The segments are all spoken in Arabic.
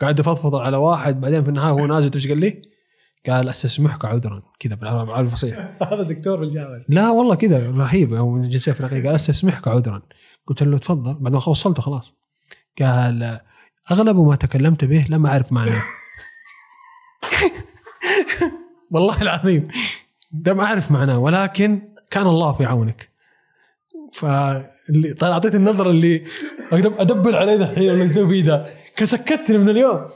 قاعد افضفض على واحد بعدين في النهاية هو نازل إيش قال لي؟ قال استسمحك عذرا. كذا بالعربي الفصيح. هذا دكتور بالجامعة. لا والله كذا رهيب هو من الجنسيه الافريقيه قال استسمحك عذرا. قلت له تفضل. بعد ما وصلته خلاص. قال أغلب ما تكلمت به لم أعرف معناه. والله العظيم لم أعرف معناه ولكن كان الله في عونك. فاللي طيب اعطيت النظرة اللي ادبل عليه الحين فيه ذا. كسكتني من اليوم.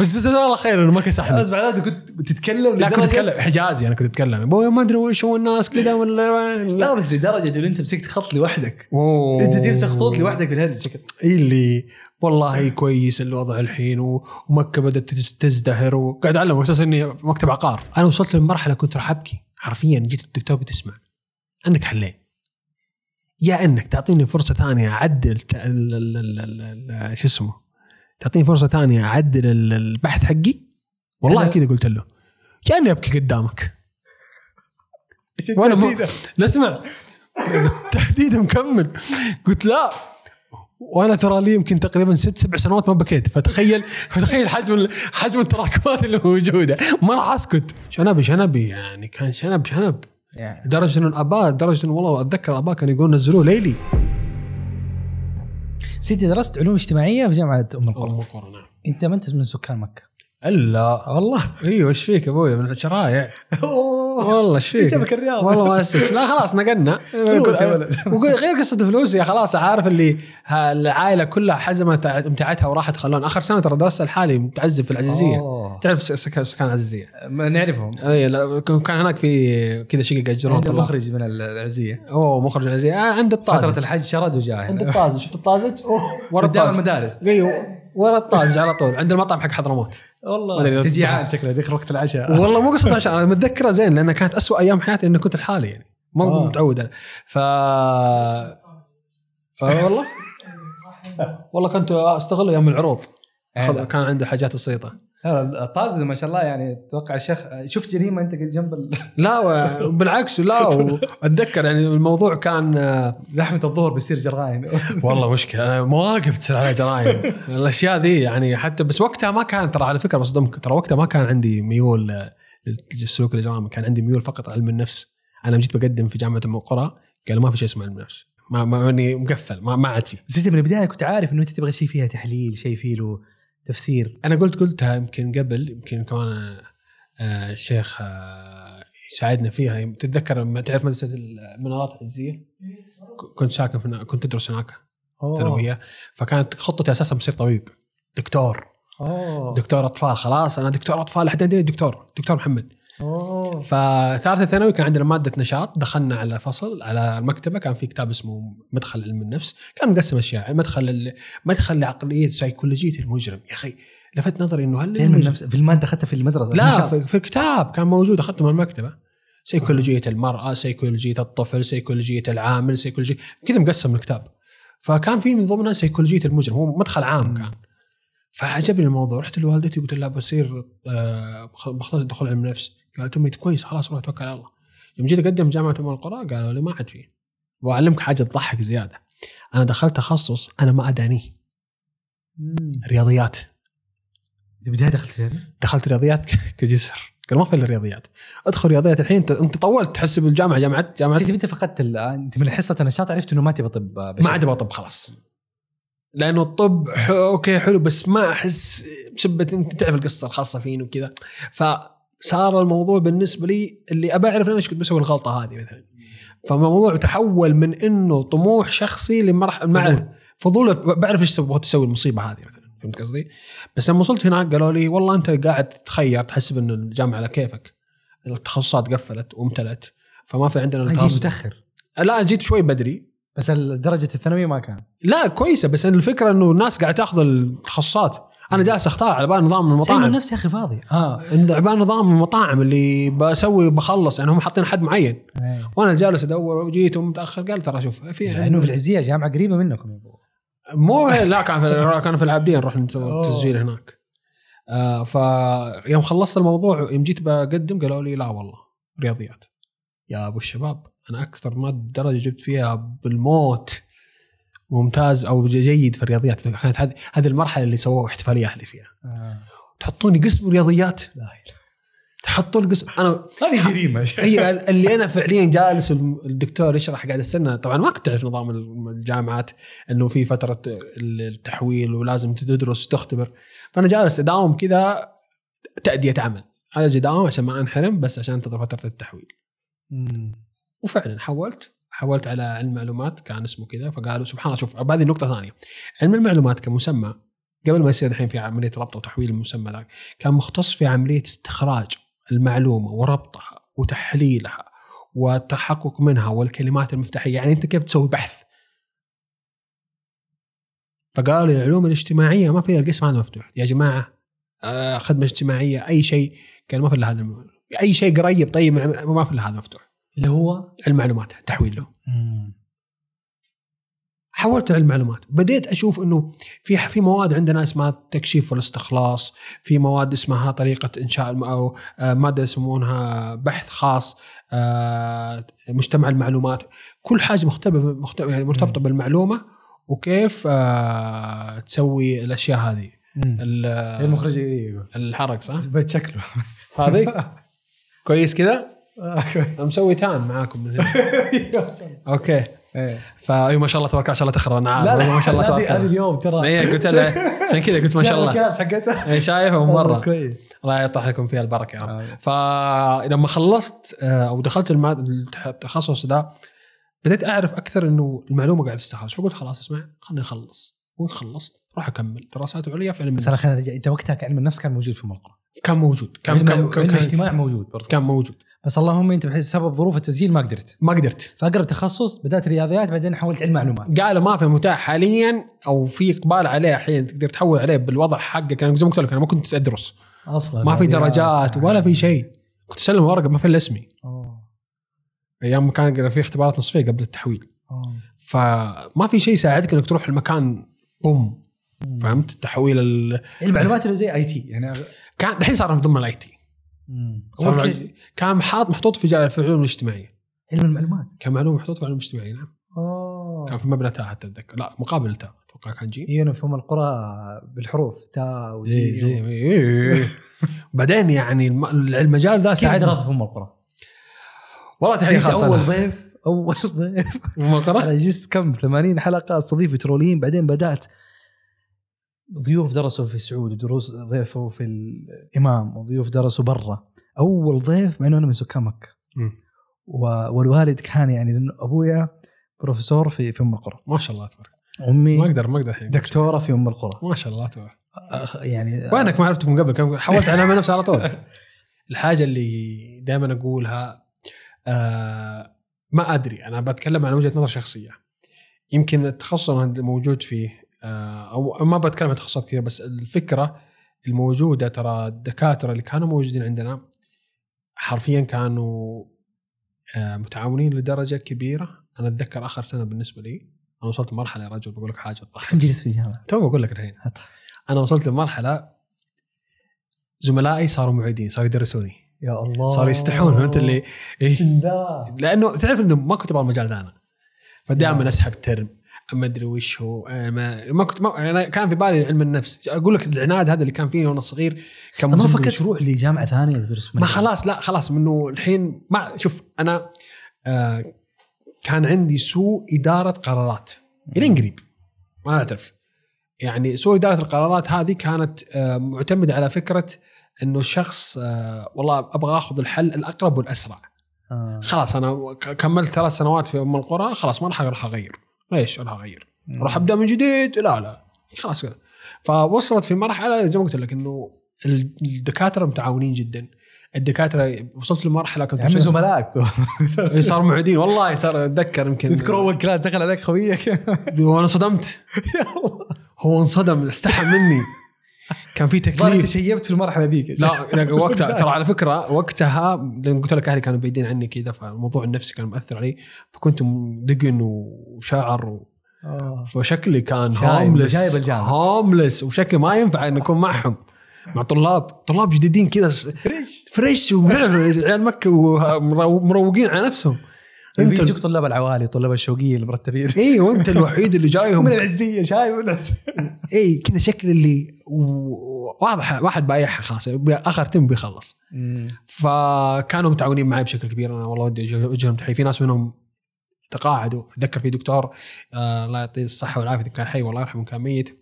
بس جزاه الله خير انه ما كسحني. بس معناته كنت بتتكلم لا كنت اتكلم حجازي أنا كنت اتكلم ما أدري وش هو الناس كذا ولا لا بس لدرجة انه أنت مسكت خط لوحدك. أوه. أنت تمسك خطوط لوحدك في الهرج. شكل. إيه اللي والله كويس الوضع الحين ومكة بدأت تز- تزدهر وقاعد أعلم أساس إني مكتب عقار. أنا وصلت لمرحلة كنت راح أبكي. حرفيا جيت الدكتور قلت اسمع عندك حلين. يا إنك تعطيني فرصة ثانية أعدل شو اسمه؟ تعطيني فرصة ثانية أعدل ال- البحث حقي؟ والله كذا قلت له. يا اني أبكي قدامك. وأنا ما لا اسمع. التهديد مكمل. قلت لا. وأنا ترى لي يمكن تقريبا ست سبع سنوات ما بكيت. فتخيل فتخيل حجم حجم التراكمات اللي موجودة. ما راح أسكت. شنبي شنبي يعني كان شنب شنب. يعني لدرجة إنه الاباء لدرجة إنه والله أتذكر الأباء كانوا يقولون نزلوه ليلي. سيدي درست علوم اجتماعية في جامعة أم القرى أم القرى نعم. أنت ما انت من سكان مكة. ألا والله. إيوه إيش فيك أبوي؟ من الشرايع والله إيش فيك؟ جابك الرياض؟ والله ما أسس. لا خلاص نقلنا. فلوس غير قصة الفلوس يا خلاص عارف اللي العائلة كلها حزمت امتعتها وراحت خلون. آخر سنة ترى درست الحالي متعذب في العزيزية. أوه. تعرف سكان العزيزية؟ ما نعرفهم. إي لا كان هناك في كذا شقق طلاب. مخرج من العزية. أوه مخرج العزيزيه آه عند فترة الطازج الحج شرد وجاء عند. الطازج. شفت الطازج؟ ورا قدام المدارس. إيوه. ورا الطازج على طول عند المطعم حق حضرموت ما والله تجي. عاد شكله ذيك وقت العشاء والله مو قصة عشان أنا متذكرها زين لأنها كانت أسوأ أيام حياتي اني كنت لحالي يعني مو آه. متعود أنا. ف آه والله والله كنت أستغل يوم العروض كان عنده حاجات بسيطة. الطازج ما شاء الله يعني أتوقع الشيخ شفت جريمه انت جنب ال- لا بالعكس لا واتذكر يعني الموضوع كان آه، زحمة الظهر بيصير جرائم. والله مشكلة. مواقف تصير عليها جرائم. الأشياء ذي يعني حتى بس وقتها ما كان ترى على فكرة بصدمك ترى وقتها ما كان عندي ميول آه، للسلوك الإجرامي كان عندي ميول فقط علم النفس. أنا جيت بقدم في جامعة أم القرى قالوا ما في شيء اسمه علم نفس ما ما اني مقفل ما, ما عاد فيه بس أنت من البداية كنت عارف إنه أنت تبغى شيء فيها تحليل شيء فيه له تفسير. أنا قلت قلتها يمكن قبل يمكن كمان آه، الشيخ آه، يساعدنا فيها. تتذكر لما تعرف مدرسة المنارات العزيه كنت ساكن في كنت أدرس هناك ثانويه فكانت خطتي أساسا بصير طبيب. دكتور. أوه. دكتور أطفال. خلاص أنا دكتور أطفال. لحد عندي دكتور. دكتور محمد. أوه. فثالثة ثانوي كان عندنا مادة نشاط. دخلنا على فصل على المكتبة. كان في كتاب اسمه مدخل علم النفس. كان مقسم أشياء. مدخل مدخل لعقلية سيكولوجيه المجرم. يا أخي لفت نظري إنه هل النفس في المادة أخذتها في المدرسة لا. في, في كتاب كان موجود. أخذته من المكتبة. سيكولوجيه المرأة سيكولوجيه الطفل سيكولوجيه العامل سيكولوجيه كذا مقسم الكتاب. فكان في من ضمنها سيكولوجيه المجرم. هو مدخل عام كان. فعجبني الموضوع. رحت لوالدتي قلت لها بصير آه، بخ- بختار دخول علم نفس قالت امي كويس خلاص روح توكل على الله. يوم جيت أقدم جامعة ام القرى قالوا لي ما عاد فيه وأعلمك حاجة تضحك زيادة. أنا دخلت تخصص أنا ما أدانيه. رياضيات. البداية دخلت هذه دخلت رياضيات كجسر. قال ما في إلا رياضيات. أدخل رياضيات الحين انت أنت طولت تحس بالجامعة جامعه جامعه انت متى فقدت أنت من حصة النشاط عرفت إنه ما تبغى طب. ما عاد أبغى طب خلاص. لأنه الطب أوكي حلو بس ما أحس بسبه أنت تعرف القصة الخاصة فيني وكذا. فصار الموضوع بالنسبة لي اللي أبى أعرف أنا إيش كنت بسوي الغلطة هذه مثلا. فالموضوع تحول من إنه طموح شخصي لمرحله مع فضول. بعرف إيش تسوي المصيبة هذه مثلا. فهمت قصدي؟ بس لما وصلت هناك قالوا لي والله أنت قاعد تتخير تحسب انه الجامعة على كيفك. التخصصات قفلت وامتلت فما في عندنا أنا جيت التخصص. متأخر. لا جيت شوي بدري. بس درجه الثانوية ما كان. لا كويسة بس الفكرة إنه الناس قاعدة تأخذ التخصصات. أنا جالس أختار على بال نظام المطاعم. نفسي يا أخي فاضي. آه على بال نظام المطاعم اللي بسوي بخلص يعني هم حاطين حد معين. أيوه. وأنا جالس أدور وجيت متاخر قال ترى شوف في لأنه يعني في العزية جامعة قريبة منكم يا. مو لا كان في كان في العابدين نروح نسوي أوه. تسجيل هناك. آه فيوم خلصت الموضوع يوم جيت بقدم قالوا لي لا والله رياضيات. يا أبو الشباب أنا أكثر مادة درجة جبت فيها بالموت. ممتاز أو جيد في الرياضيات. كانت هذه هذه المرحلة اللي سووا احتفالية أهلي فيها. آه. تحطوني قسم رياضيات؟ لا. تحطوا لي قسم. أنا هذه جريمة. هي اللي أنا فعليا جالس الدكتور يشرح قاعد أستنى. طبعا ما كنت أعرف نظام الجامعات إنه في فترة التحويل ولازم تدرس وتختبر. فأنا جالس أداوم كذا تأدية عمل. أنا أجي أداوم عشان ما أنحرم بس عشان انتظر فترة التحويل. مم. وفعلا حولت حولت على علم معلومات كان اسمه كذا فقالوا سبحان الله شوف هذه نقطه ثانية. علم المعلومات كمسمى قبل ما يصير الحين في عملية ربط وتحويل المسمى ذاك كان مختص في عملية استخراج المعلومة وربطها وتحليلها والتحقق منها والكلمات المفتاحية. يعني أنت كيف تسوي بحث؟ فقالوا العلوم الاجتماعية ما فيها القسم هذا مفتوح. يا جماعة آه، خدمة اجتماعية أي شيء كان ما في إلا هذا أي شيء قريب طيب ما في إلا هذا مفتوح. اللي هو المعلومات تحويل له. حولت علم معلومات بديت أشوف إنه في في مواد عندنا اسمها التكشيف والاستخلاص في مواد اسمها طريقة إنشاء أو آه، مادة يسمونها بحث خاص آه، مجتمع المعلومات. كل حاجة مختلفه يعني مرتبطة بالمعلومة وكيف آه، تسوي الأشياء هذه. المخرج أيوه الحرق صح؟ بيت شكله هذه؟ كويس كذا؟ مسوي tan معاكم من هنا. okay. إيه. فاي ما شاء الله تبارك الله ما شاء الله تخرج. أنا عارف لا لا ما شاء الله تبارك هذه اليوم ترى. اي قلت له عشان كذا قلت ما شاء الله. الكاس حقتها اي شايفه برا كويس. الله يطرح لكم فيها البركة يا رب. آه. فلما خلصت آه، أو دخلت التخصص ده بديت أعرف أكثر إنه المعلومة قاعدة تستخرج فقلت خلاص اسمع خليني اخلص وين خلصت؟ راح أكمل. دراسات عليا في علم بس أنا النفس خلينا نرجع أنت وقتها علم النفس كان موجود في الملقرة كان موجود. كان كان علم كان, الاجتماع كان, موجود برضه. كان موجود. بس اللهم انت بسبب ظروف التسجيل ما قدرت. ما قدرت. فأقرب تخصص بدأت رياضيات بعدين حولت علم معلومات. قالوا ما في متاح حاليا أو في إقبال عليه الحين تقدر تحول عليه بالوضع حقك. أنا زي ما قلت لك أنا ما كنت أدرس. أصلا ما في. درجات ولا في شيء. كنت أسلم ورقة ما في الا اسمي. أوه. أيام كان في اختبارات نصفية قبل التحويل. أوه. فما في شيء يساعدك إنك تروح المكان boom فهمت؟ تحويل ال... المعلومات اللي زي IT يعني كان الحين صار من ضمن ال IT. صار؟ كان حاط محطوط في جا- في العلوم الاجتماعية علم المعلومات كان معلومه محطوط في العلوم الاجتماعية نعم أوه كان في مبنى تاء حتى أتذكر لا مقابل تاء أتوقع كان جي أيوه في ام القرى بالحروف تا زي وجي زي إيه. بعدين يعني الم- المجال ذا كيف ساعدني الدراسه في ام القرى؟ والله تحية خاصة أول. ضيف أول ضيف مقرة؟ أنا جلست كم 80 حلقة أستضيف بتروليين بعدين بدأت ضيوف درسوا في السعود ودروس ضيفوا في الإمام وضيوف درسوا برا. أول ضيف مع إنه أنا من سكان مكة. والوالد كان يعني لأنه أبويا بروفيسور في في أم القرى. ما شاء الله تبارك. ما امي أقدر ما أقدر الحين دكتورة في أم القرى. ما شاء الله تبارك. أخ- يعني وينك؟ ما عرفتك من قبل. كم حاولت على نفسي على طول. الحاجة اللي دائما أقولها آه ما أدري. أنا بتكلم عن وجهة نظر شخصية. يمكن التخصص اللي موجود فيه. أو ما بتكلم عن تخصصات كثير بس الفكرة الموجودة ترى الدكاترة اللي كانوا موجودين عندنا حرفيا كانوا آه متعاونين لدرجة كبيرة. أنا أتذكر آخر سنة بالنسبة لي أنا وصلت لمرحلة يا رجل بقول لك حاجة تضحك. كم جلس في الجامعة؟ تو بقول لك الحين. أنا وصلت لمرحلة زملائي صاروا معيدين صاروا يدرسوني. يا الله. صاروا يستحون فهمت اللي؟ إيه؟ لا لأنه تعرف إنه ما كنت أبغى المجال ذا أنا. فدائما نعم. أسحب term ما أدري وش هو. ما, ما كنت ما أنا كان في بالي علم النفس. أقول لك العناد هذا اللي كان فيني وأنا صغير كان ما. فكرت تروح لجامعة ثانية تدرس ما خلاص لا خلاص منه الحين ما شوف أنا آه كان عندي سوء إدارة قرارات. إلين قريب ما اعترف يعني سوء إدارة القرارات هذه كانت آه معتمدة على فكرة إنه الشخص آه والله أبغى آخذ الحل الأقرب والأسرع. آه. خلاص أنا كملت ثلاث سنوات في أم القرى خلاص ما راح أروح أغير. ليش أروح اغير؟ أروح أبدأ من جديد؟ لا لا. خلاص كذا. فوصلت في مرحلة زي ما قلت لك إنه الدكاترة متعاونين جدا. الدكاترة وصلت لمرحلة كنت مسوي- زملائك صاروا معيدين والله صار أتذكر يمكن تذكر أول كلاس دخل عليك خويك. وأنا صدمت. هو انصدم استحى مني. كان في تكليف تشيبت في المرحلة ذيك. لا وقتها ترى على فكرة وقتها لما قلت لك أهلي كانوا بعيدين عني كذا فالموضوع النفسي كان مؤثر علي فكنت دقن وشعر و... آه. فشكلي كان homeless شايب الجامعة. homeless وشكلي ما ينفع ان أكون معهم. مع طلاب طلاب جديدين كذا fresh fresh وعيال مكة ومروقين على نفسهم. انت يجوك طلاب العوالي طلاب الشوقية المرتبين. اي وانت الوحيد اللي جايهم. من العزية جاي من العزية. اي كذا شكل اللي واضح واحد بايعها خلاص آخر تم بيخلص. فكانوا متعاونين معي بشكل كبير. أنا والله ودي أوجه- اوجه لهم تحية. في ناس منهم تقاعدوا. أتذكر في دكتور آه الله يعطيه الصحة والعافية كان حي والله يرحمه كان ميت.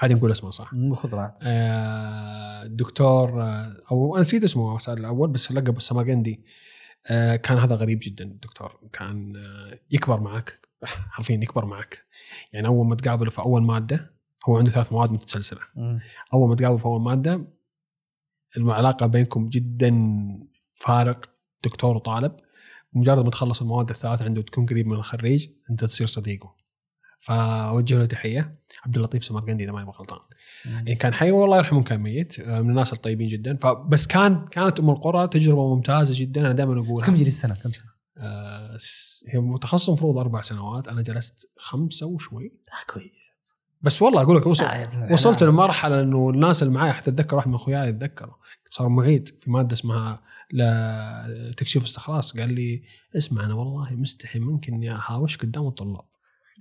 عادي نقول اسمه صح. خذ راحتك. آه، الدكتور آه، أو أنا نسيت اسمه الأول بس لقب السماقندي. كان هذا غريب جدا الدكتور كان آه، يكبر معك حرفيا يكبر معك. يعني أول ما تقابله في أول مادة هو عنده ثلاث مواد متسلسلة. أول ما تقابله في أول مادة العلاقة بينكم جدا فارق دكتور وطالب. مجرد ما تخلص المواد الثلاثة عنده تكون قريب من الخريج أنت تصير صديقه. فأوجه له تحية. عبد اللطيف سمرقندي إذا ماني غلطان يعني كان حي والله يرحمه كان ميت. آه، من الناس الطيبين جدا. فبس كان كانت أم القرى تجربة ممتازة جدا. أنا دائما بس كم اقولها جلس سنة؟ كم سنة؟ آه، هي متخصص المفروض أربع سنوات. أنا جلست خمسة وشوي. لا كويس. بس والله أقول لك وصل ابن وصلت الحلال. لمرحلة إنه الناس اللي معي حتتذكر واحد من أخوياي يتذكره صار معيد في مادة اسمها لا تكشيف استخلاص قال لي اسمع أنا والله مستحي منك إني اهاوش قدام الطلاب.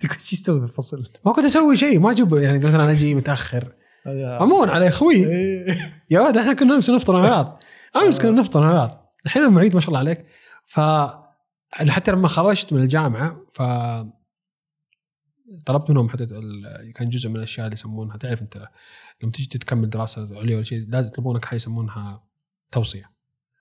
كنت إيش تسوي في الفصل؟ ما كنت أسوي شيء ما أجيب يعني مثلا أجي متأخر. أمون على أخوي. إيه. يا ولد إحنا كنا أمس نفطر مع بعض. أمس كنا نفطر مع بعض. الحين المعيد ما شاء الله عليك. ف حتى لما خرجت من الجامعة ف طلبت منهم حتى ال- كان جزء من الأشياء اللي يسمونها تعرف أنت لما تيجي تكمل دراسة عليا ولا شيء لازم يطلبونك حاجة يسمونها توصية.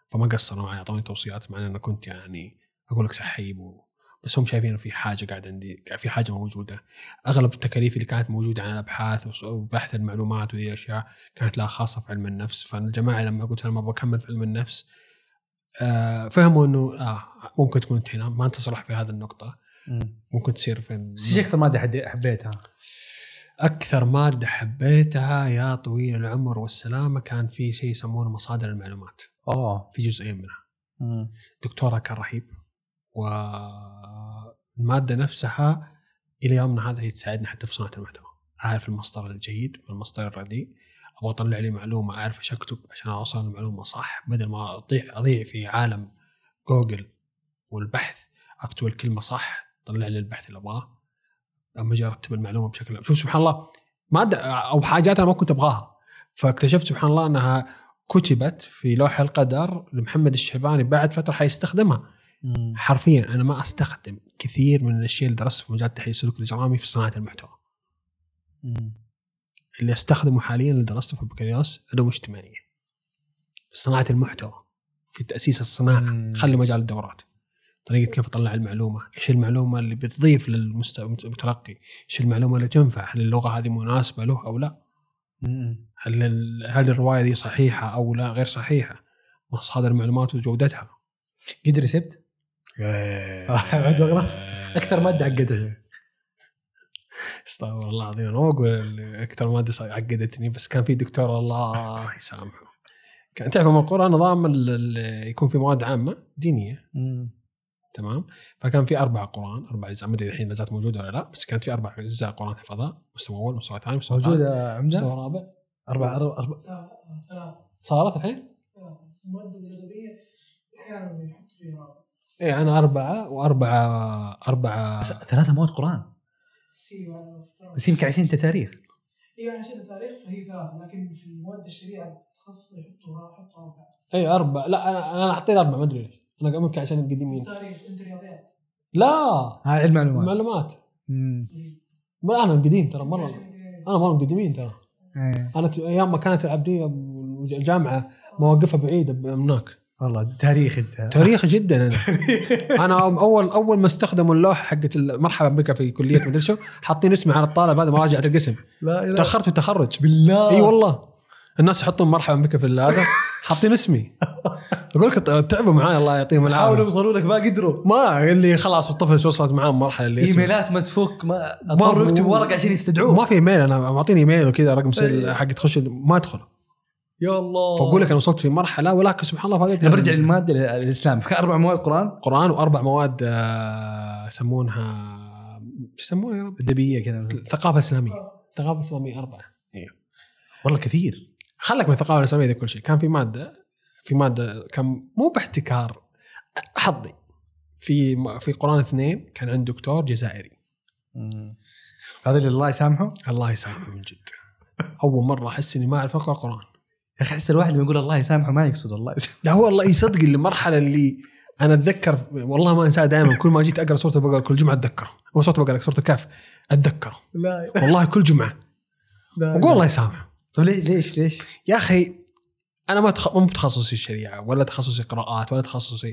فما قصروا معي أعطوني توصيات مع ان أنا كنت يعني أقول لك سحيب و... بس هم شايفين في حاجة قاعد عندي في حاجة موجودة. أغلب التكاليف اللي كانت موجودة عن الأبحاث وبحث المعلومات وذي الأشياء كانت لها خاصة في علم النفس. فالجماعة لما قلت أنا ما بكمل في علم النفس آه فهموا إنه آه ممكن تكون انت هنا ما انت صلح في هذه النقطة. ممكن تصير في بس إيش أكثر مادة حبيتها؟ أكثر مادة حبيتها يا طويل العمر والسلامة كان في شيء يسمونه مصادر المعلومات. اوه في جزئين منها. دكتورها كان رهيب. والمادة نفسها إلى يومنا هذا هي تساعدنا حتى في صناعة المحتوى. أعرف المصدر الجيد والمصدر الرديء. أبغى أطلع لي معلومة أعرف إيش أكتب عشان أوصل المعلومة صح. بدل ما اضيع أضيع في عالم جوجل والبحث أكتب الكلمة صح طلع لي البحث اللي أبغاه. اما أجي أرتب المعلومة بشكل شوف سبحان الله مادة أو حاجات أنا ما كنت أبغاها. فاكتشفت سبحان الله أنها كتبت في لوح القدر لمحمد الشيباني بعد فترة حيستخدمها. حرفيا أنا ما أستخدم كثير من الأشياء اللي درستها في مجال تحليل السلوك الإجرامي في صناعة المحتوى. اللي أستخدمه حاليا اللي درسته في البكالوريوس علوم اجتماعيه في صناعة المحتوى في تأسيس الصناعة. مم. خلي مجال الدورات. طريقة كيف أطلع المعلومة. إيش المعلومة اللي بتضيف للمتلقي إيش المعلومة اللي تنفع؟ هل اللغة هذه مناسبة له أو لا؟ هل ال- هل الرواية دي صحيحة أو لا؟ غير صحيحة. مصادر المعلومات وجودتها. قد رسبت؟ عبد الغرض. أكثر مادة عقدتها استغفر الله العظيم. أنا ما أقول أكثر مادة عقدتني بس كان في دكتور الله يسامحه. كان تعرف ام القرى نظام ال- ال- يكون في مواد عامة دينية. تمام؟ فكان في أربع قرآن أربع أجزاء. ما أدري الحين لا زالت موجودة ولا لا بس كان في أربع أجزاء. قرآن حفظها مستوى أول مستوى ثاني مستوى ثالث، موجودة عمده؟ مستوى رابع. أربع أربع أربع لا ثلاثة. صارت الحين؟ ثلاثة بس المادة الأدبية أحيانا يحط فيها رابع اي أنا أربعة وأربعة أربعة. بس ثلاثة مواد قرآن. فترات. بس يمكن عشان انت تاريخ. أيوة عشان التاريخ فهي ثلاثة. لكن في المواد الشريعة التخصص يحطوا يحطوا أربعة. اي أربع لا أنا أنا اعطيني أربعة ما أدري ليش. أنا ممكن عشان القديمين. تاريخ أنت رياضيات. لا. هاي علم معلومات. المعلومات مم. لا أنا القديم ترى مرة. أنا مرة قديمين ترى. إيه. أنا أيام ما كانت العبديه الجامعة مواقفها بعيدة هناك. والله تاريخ انت. تاريخي جدا. أنا أنا اول أول ما استخدموا اللوحه حقت مرحبا بك في كلية مدري شو حاطين اسمي على الطالب هذا مراجعه القسم لا إله. تأخرت في التخرج بالله. إي والله. الناس يحطون مرحبا بك في هذا. حاطين اسمي. أقول لك تعبوا معاي الله يعطيهم حاولوا العافيه يوصلوا لك ما قدروا. ما اللي خلاص الطفل وصلت معاه مرحلة اللي. إيميلات مسفوك ما اضطروا يكتبوا ورقة عشان يستدعوه ما في إيميل أنا معطيني إيميل وكذا رقم سل إيه. حق تخش ما ادخل يا الله. فاقول لك أنا وصلت في مرحلة ولكن سبحان الله فادتني أنا برجع للماده الإسلام. في أربع مواد قرآن؟ قرآن وأربع مواد آه، يسمونها يسمونها يا رب؟ أدبية كذا. ثقافة إسلامية. ثقافة إسلامية أربعة. والله كثير. خلك من الثقافة الإسلامية دي كل شيء. كان في مادة في مادة كان مو باحتكار. حظي. في في قرآن اثنين كان عند دكتور جزائري. هذا اللي الله يسامحه؟ الله يسامحه من جد. أول مرة أحس إني ما أعرف أقرأ قرآن. أخي أحس الواحد لما يقول الله يسامحه ما يقصد الله. يسامحه لا هو والله يصدق اللي المرحلة اللي أنا أتذكر والله ما أنساها دائما كل ما جيت أقرأ سورة البقرة كل جمعة أتذكره. أو سورة البقرة سورة الكهف أتذكره. لا. والله كل جمعة. لا وقول الله يسامحه. طيب ليش ليش ليش؟ يا أخي أنا ما تخ... مو تخصصي الشريعة ولا تخصصي قراءات ولا تخصصي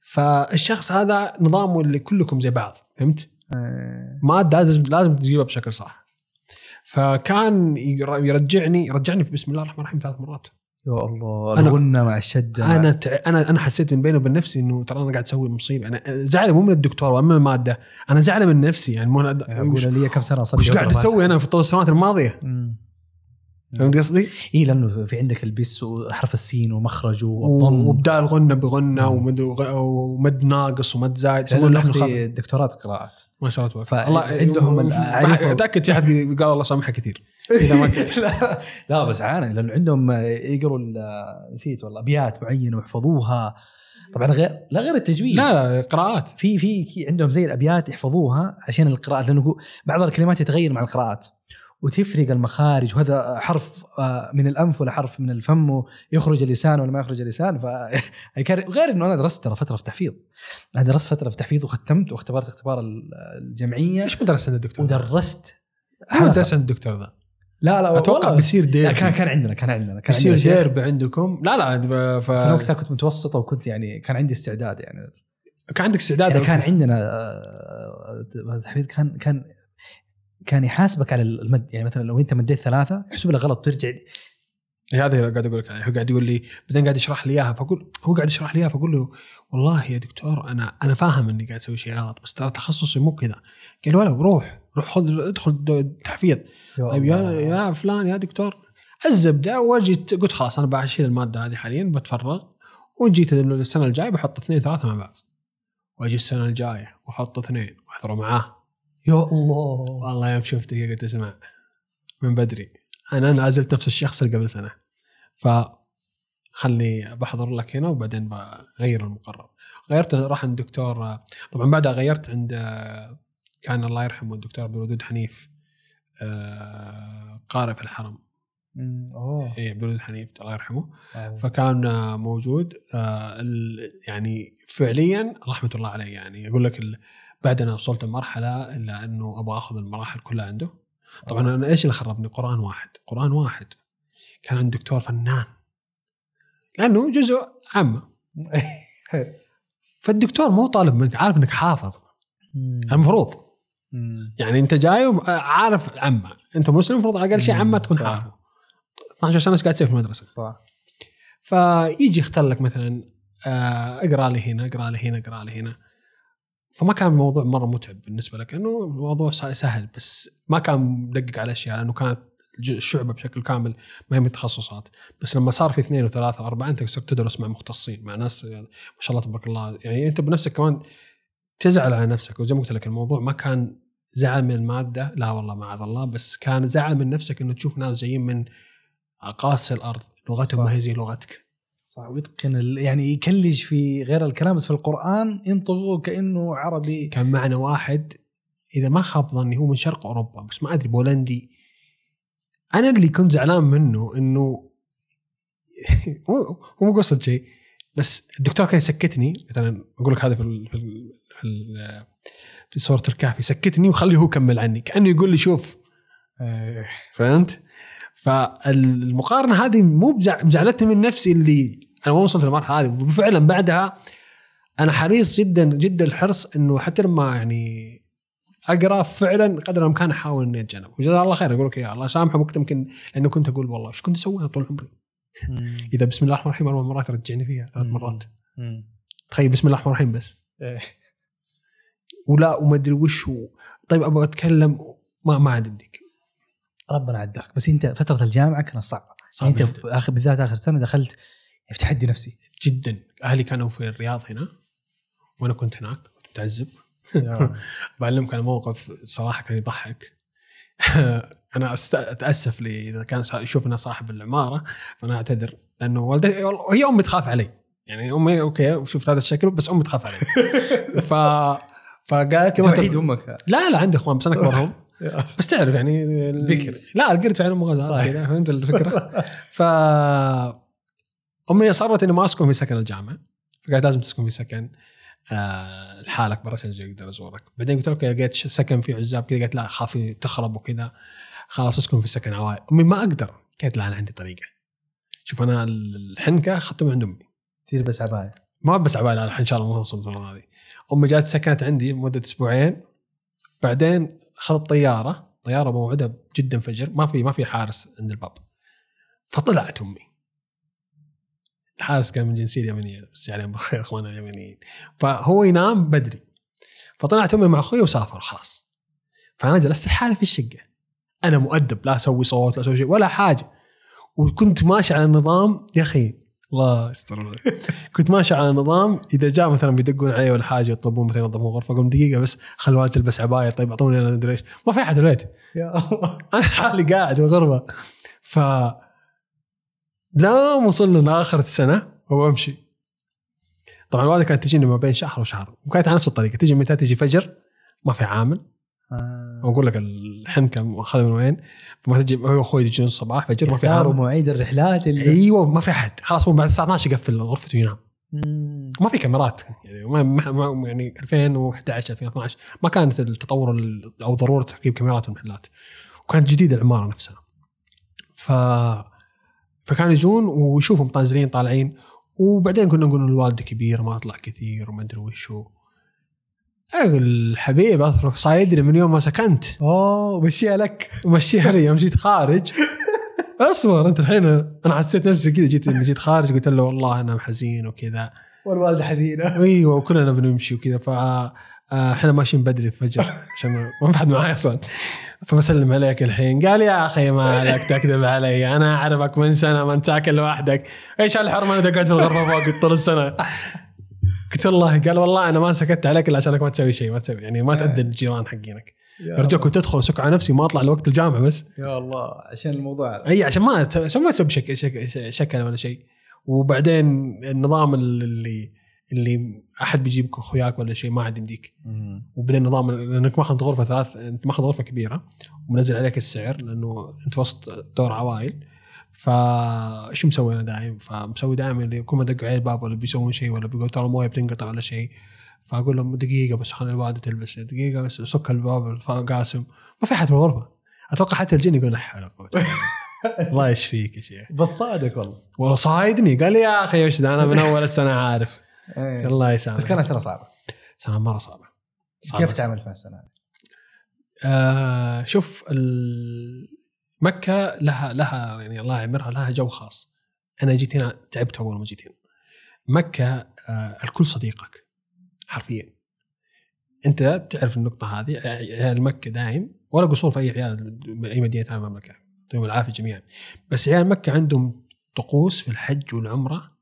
فالشخص هذا نظامه اللي كلكم زي بعض فهمت؟ آه، ماده لازم لازم تجيبها بشكل صح. فكان ير- يرجعني يرجعني بسم الله الرحمن الرحيم ثلاث مرات يا الله الغنة مع الشدة أنا تع... أنا أنا حسيت من بيني وبين نفسي إنه ترى أنا قاعد أسوي مصيبة أنا زعلان مو من الدكتور ولا من المادة أنا زعلان من نفسي يعني مو. وش... أقول لي كم سنة اصلي وش قاعد أسوي أنا في طول السنوات الماضية مم. فهمت قصدي؟ اي لأنه في عندك البس وحرف السين ومخرجه و- والضم. وبدال غنه بغنة مم. ومد, ومد ناقص ومد زايد. يسوون أختي خفي دكتورات قراءات ما شاء الله تبارك. الله عندهم أتأكد في حد قال الله سامحه كثير. إذا ما كان. لا لا بس عانى لأنه عندهم يقروا نسيت والله أبيات معينة ويحفظوها طبعا غير لا غير التجويد. لا قراءات في في عندهم زي الأبيات يحفظوها عشان القراءات لأنه بعض الكلمات يتغير مع القراءات. وتفرق المخارج وهذا حرف آه، من الأنف ولا حرف من الفم يخرج اللسان ولا ما يخرج اللسان ف كان- غير إنه أنا درست ترى فترة في تحفيظ أنا درست فترة في تحفيظ وختمت واختبرت اختبار ال- الجمعية. إيش مدرسة عند الدكتور؟ ودرست. مدرسة عند الدكتور ذا لا لا أتوقع بيصير ديربي. كان كان عندنا كان عندنا كان بيصير. ديربي عندكم؟ لا لا ف... بس أنا وقتها كنت متوسطة وكنت يعني كان عندي استعداد يعني. كان عندك استعداد؟ يعني كان عندنا آه، التحفيظ كان كان كان يحاسبك على المد يعني مثلا لو انت مديت ثلاثة يحسب لك غلط ترجع هذا اللي قاعد أقول لك عليه هو قاعد يقول لي بعدين قاعد يشرح لي إياها فأقول هو قاعد يشرح لي إياها فأقول له والله يا دكتور أنا أنا فاهم إني قاعد أسوي شيء غلط بس ترى تخصصي مو كذا. قال ولا روح روح خذ ادخل تحفيظ. طيب يا يا فلان يا دكتور الزبده وجيت قلت خلاص أنا بشيل المادة هذه حاليا بتفرغ وجيت السنة الجاية بحط اثنين ثلاثة مع بعض. وأجي السنة الجاية وأحط اثنين وأحضره معاه. يا الله. والله يوم شفتك قلت اسمع من بدري. أنا لا زلت نفس الشخص اللي قبل سنة. ف خلني بحضر لك هنا وبعدين بغير المقرر. غيرت راح عند دكتور طبعا بعدها غيرت عند كان الله يرحمه الدكتور عبد الودود حنيف آه، قارئ في الحرم. أوه. اي عبد الودود حنيف الله يرحمه. آه. فكان موجود آه، يعني فعليا رحمة الله عليه يعني أقول لك بعد أنا وصلت لمرحله إلا أنه أبغى أخذ المراحل كلها عنده. طبعا أنا إيش اللي خربني؟ قرآن واحد. قرآن واحد. كان عند دكتور فنان. لأنه جزء عامه فالدكتور مو طالب منك عارف إنك حافظ. المفروض. يعني أنت جاي عارف عامه أنت مسلم المفروض على أقل شيء عامه تكون صح. عارفه 12 سنة إيش قاعد تسوي في المدرسة؟ صح. فيجي يختار لك مثلا آه، اقرأ لي هنا اقرأ لي هنا اقرأ لي هنا. فما كان الموضوع مرة متعب بالنسبة لك لأنه الموضوع سه- سهل بس ما كان مدقق على أشياء لأنه كانت الشعبة بشكل كامل ما هي من التخصصات بس لما صار في اثنين وثلاثة وأربعة أنت صرت تدرس مع مختصين مع ناس ما شاء الله تبارك الله. يعني أنت بنفسك كمان تزعل على نفسك وزي ما قلت لك الموضوع ما كان زعل من المادة لا والله معاذ الله بس كان زعل من نفسك إنه تشوف ناس جايين من أقاصي الأرض لغتهم ما هي زي لغتك. صح ويتقن يعني يكلج في غير الكلام بس في القرآن ينطقه كأنه عربي. كان معنا واحد إذا ما خاب ظني هو من شرق أوروبا بس ما أدري بولندي. أنا اللي كنت زعلان منه إنه هو مو قصد شيء بس الدكتور كان يسكتني مثلا أقول لك هذا في ال في ال في, ال في سوره الكهف يسكتني ويخليه هو يكمل عني كأنه يقول لي شوف. آه، فهمت؟ فالمقارنة هذه مو مزعلتني من نفسي اللي أنا ما وصلت للمرحلة هذه. وفعلا بعدها أنا حريص جدا جدا الحرص إنه حتى لما يعني أقرأ فعلا قدر الإمكان أحاول إني أتجنب. وجزاه الله خير أقول لك يا الله سامحه وقت يمكن لأنه كنت أقول والله إيش كنت أسوي طول عمري. إذا بسم الله الرحمن الرحيم أربع مرات رجعني فيها ثلاث. مرات. تخيل بسم الله الرحمن الرحيم بس. إيه. ولا وما أدري وش هو. طيب أبغى أتكلم ما ما عاد يديك ربنا عداك. بس أنت فترة الجامعة كانت صعبة. صعب يعني أنت آخر بالذات آخر سنة دخلت في تحدي نفسي. جدا. أهلي كانوا في الرياض هنا وأنا كنت هناك كنت متعذب. بعلمك أنا موقف صراحة كان يضحك. أنا أست- أتأسف لي إذا كان يشوفنا صاحب العمارة فأنا أعتذر. لأنه والدتي هي أمي تخاف علي. يعني أمي أوكي شفت هذا الشكل بس أمي تخاف علي. ف فقالت لي وحيد أمك. لا لا عندي إخوان بس أنا اكبرهم بس تعرف يعني بكر. لا القرد في غزال طيب. كذا فهمت الفكرة؟ ف امي اصرت اني ما أسكن في سكن الجامعة فقالت لازم تسكن في سكن آه لحالك برا عشان أقدر ازورك بعدين قلت okay لقيت سكن فيه عزاب كذا قالت لا خافي تخرب وكذا. خلاص أسكن في سكن عوائل. أمي ما أقدر. قالت لا أنا عندي طريقة. شوف أنا الحنكة اخذته من عند أمي. تلبس عباية. ما بس عبالي على إن شاء الله ما نوصل الفترة هذه. أمي جات سكنت عندي لمده أسبوعين. بعدين أخذت طيارة. طيارة موعدها جدا فجر. ما في ما في حارس عند الباب. فطلعت أمي. الحارس كان من جنسية اليمنية بس عليهم بالخير اخواننا اليمنيين. فهو ينام بدري. فطلعت أمي مع أخوي وسافر خلاص. فأنا جلست لحالي في الشقة. أنا مؤدب لا أسوي صوت لا أسوي شيء ولا حاجة. وكنت ماشي على النظام يا أخي الله يستر. كنت ماشي على نظام إذا جاء مثلا بيدقون علي ولا حاجة يطلبون مثلا ينظفون غرفة أقول دقيقة بس خل والدي تلبس عباية طيب أعطوني أنا أدري إيش. ما في أحد في البيت. يا الله. أنا حالي قاعد في الغرفة. ف لا وصلنا لآخر السنة وامشي طبعا الوالدة كانت تجيني ما بين شهر وشهر وكانت على نفس الطريقة تجي متى؟ تجي فجر ما في عامل. واقول لك الحنكه ماخذها من وين؟ فما تجي هو أخوي يجي الصباح فجر ما في عامل. مواعيد الرحلات اللي أيوه ما في أحد. خلاص هو بعد الساعة 12 يقفل غرفته وينام. ما في كاميرات يعني ما, ما يعني 2011 2012 ما كانت التطور ال- أو ضرورة تركيب كاميرات المحلات وكانت جديدة العمارة نفسها. ف فكانوا يجون ويشوفهم نازلين طالعين وبعدين كنا نقول الوالده كبير ما اطلع كثير وما أدري وش هو. الحبيب اصرخ صايدني من يوم ما سكنت. أوه مشيها لك. ومشيها لي يوم جيت خارج. أصبر أنت الحين أنا حسيت نفسي كذا جيت جيت خارج قلت له والله أنا حزين وكذا. والوالدة حزينة. أيوه وكلنا بنمشي وكذا ف إحنا ماشيين بدري الفجر عشان ما في حد معي أصلا. فبسلم عليك الحين. قال يا أخي ما لك تكذب علي. أنا أعرفك من سنة ما انت ساكن لوحدك. إيش هالحرمة؟ أنا تقعد في الغرفة فوق طول السنة. قلت والله قال والله أنا ما سكت عليك إلا عشانك ما تسوي شيء ما تسوي يعني ما تأذي الجيران حقينك. أرجوك تدخل سك على نفسي ما أطلع لوقت الجامعة بس. يا الله عشان الموضوع. أي عشان ما عشان ما شك شكل ولا شيء. وبعدين النظام اللي اللي أحد بيجيبك أخوياك ولا شيء ما عاد يمديك. مم. وبعدين نظام إنك ماخذ غرفة ثلاث أنت ماخذ غرفة كبيرة ومنزل عليك السعر لأنه أنت وسط دور عوائل. فايش مسوي أنا دايم؟ فمسوي دائما اللي كل ما دقوا علي الباب ولا بيسوون شيء ولا بيقولوا ترى الموية بتنقطع ولا شيء فأقول لهم دقيقة بس خلي الوالده تلبس دقيقة بس سك الباب قاسم ما في احد في الغرفة. أتوقع حتى الجن يقول لا. الله يشفيك يا شيخ. بس صادق والله. والله صايدني. قال لي يا أخي وش ده أنا من أول السنة عارف. إيه. الله يسامحك. بس كانت سنه صعبة. سنه مرة صعبة. صعبة. كيف تعاملت مع السنة هذه؟ آه شوف مكة لها لها يعني الله يعمرها لها جو خاص. أنا جيت هنا تعبت أول ما جيت هنا. مكة آه الكل صديقك حرفيا. أنت تعرف النقطة هذه عيال مكة دايم ولا قصور في أي عيال أي مدينة في المملكة. يعطيهم العافية جميعا. بس عيال مكة عندهم طقوس في الحج والعمرة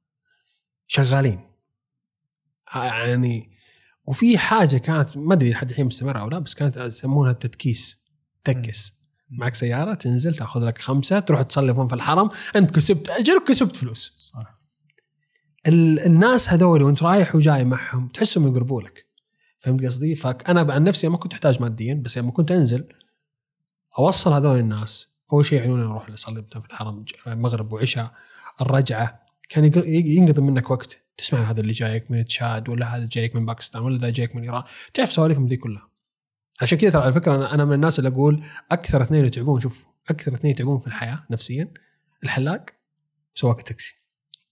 شغالين. يعني وفي حاجة كانت ما أدري لحد الحين مستمره أو لا بس كانت يسمونها التدكيس تكس معك سيارة تنزل تأخذ لك خمسة تروح تصلي في الحرم أنت كسبت أجر كسبت فلوس. صح. ال- الناس هذول وأنت رايح وجاي معهم تحسهم يقربوا لك. فهمت قصدي؟ فانا عن نفسي ما كنت أحتاج ماديا بس لما كنت أنزل أوصل هذول الناس أول شيء يعينوني أروح اصلي في الحرم مغرب وعشاء الرجعة كان ينقضي منك وقت. تسمع هذا اللي جايك من تشاد ولا هذا جايك من باكستان ولا ذا جايك من إيران تعرف سواليفهم دي كلها. عشان كذا ترى على فكرة أنا أنا من الناس اللي أقول أكثر اثنين يتعبون شوف أكثر اثنين يتعبون في الحياة نفسيا الحلاق سواق التاكسي.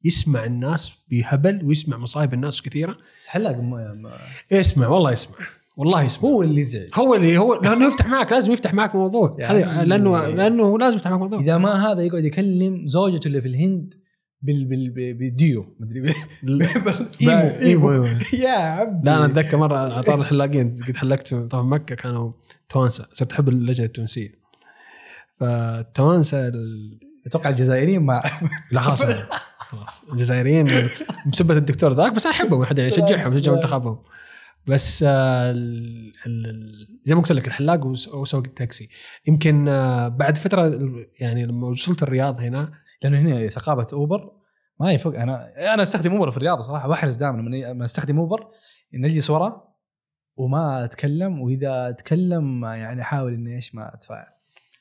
يسمع الناس بهبل ويسمع مصايب الناس كثيرة. بس حلاق ما- يسمع والله يسمع. والله يسمع. هو اللي يزعج هو اللي هو لأنه يفتح معك لازم يفتح معك موضوع. عمي. لأنه لأنه لازم يفتح معك موضوع. إذا ما هذا يقعد يكلم زوجته اللي في الهند بال بال ب- بالديو مدري أيوه أيوه أيوه يا عبد لا أنا أتذكر مرة طار الحلاقين قد حلقت طبعا مكة كانوا توانسة صرت أحب اللهجه التونسية. فالتوانسة ال- أتوقع الجزائريين مع لا خلاص. خلاص. الجزائريين مسبه الدكتور ذاك بس أنا أحبهم يعني اشجعهم اشجع منتخبهم بس آه، ال- ال- زي ما قلت لك الحلاق وس- وسوق التاكسي. يمكن آه، بعد فترة يعني لما وصلت الرياض هنا لأنه هنا ثقافة اوبر ما يفوق. أنا أنا أستخدم اوبر في الرياض صراحة واحرص دائما لما أستخدم اوبر ان أجلس ورا وما أتكلم وإذا أتكلم يعني أحاول إني إيش ما أتفاعل.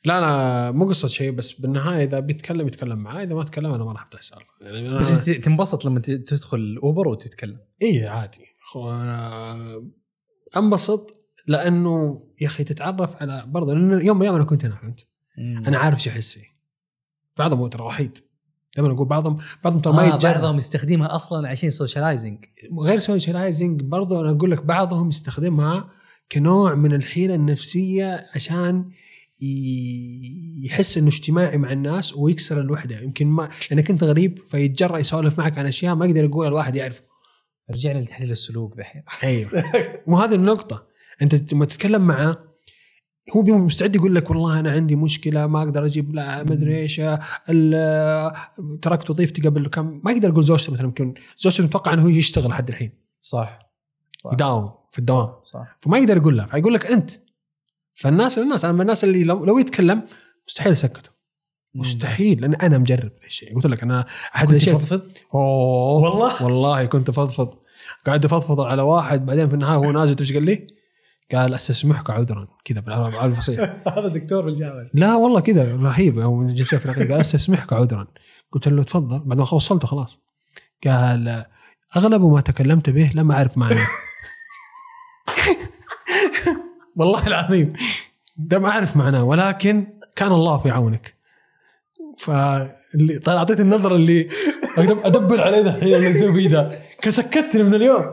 لا أنا مو قصة شيء بس بالنهاية إذا بيتكلم يتكلم معاه إذا ما تكلم أنا ما راح افتح سالفه يعني أنا بس تنبسط لما تدخل اوبر وتتكلم. إي عادي. أنبسط لأنه يا أخي تتعرف على برضه لأنه يوم من الأيام أنا كنت هنا فهمت؟ أنا عارف شو أحس فيه. بعضهم هو ترى وحيد. دائما أقول بعضهم بعضهم ترى ما ما يتجرب بعضهم يستخدمها أصلا عشان سوشيالايزنج غير سوشيالايزنج برضه أنا أقول لك بعضهم يستخدمها كنوع من الحيلة النفسية عشان يحس إنه اجتماعي مع الناس ويكسر الوحدة. يمكن ما لأنك أنت غريب فيتجرأ يسولف معك عن أشياء ما يقدر يقول الواحد يعرف رجعنا لتحليل السلوك دحين. أيوه وهذه النقطة. أنت لما تتكلم معه هو بيبقى مستعد يقول لك والله أنا عندي مشكلة ما أقدر أجيب لا ما أدري إيش تركت وظيفتي قبل كم ما يقدر يقول زوجته مثلا يمكن زوجته متوقع إنه هو يشتغل لحد الحين. صح. صح. يداوم في الدوام. صح. فما يقدر يقول لها فيقول لك أنت. فالناس الناس أنا من الناس اللي لو, لو يتكلم مستحيل اسكته مستحيل لأن أنا مجرب الشيء. قلت لك أنا أحد الأشياء. تفضفض؟ أوه. والله؟ والله كنت أفضفض. قاعد أفضفض على واحد بعدين في النهاية هو نازل إيش قال لي؟ قال أستسمحك عذرا. كذا بالعربي الفصيح. هذا دكتور بالجامعة. لا والله كذا رهيب. يوم في الأخير قال أستسمحك عذرا. قلت له تفضل. بعد ما وصلته خلاص. قال أغلب ما تكلمت به لم أعرف معناه. والله العظيم. لم أعرف معناه ولكن كان الله في عونك. فاللي طيب اعطيت النظرة اللي أدبر عليه اللي فيه ذا كسكتني من اليوم.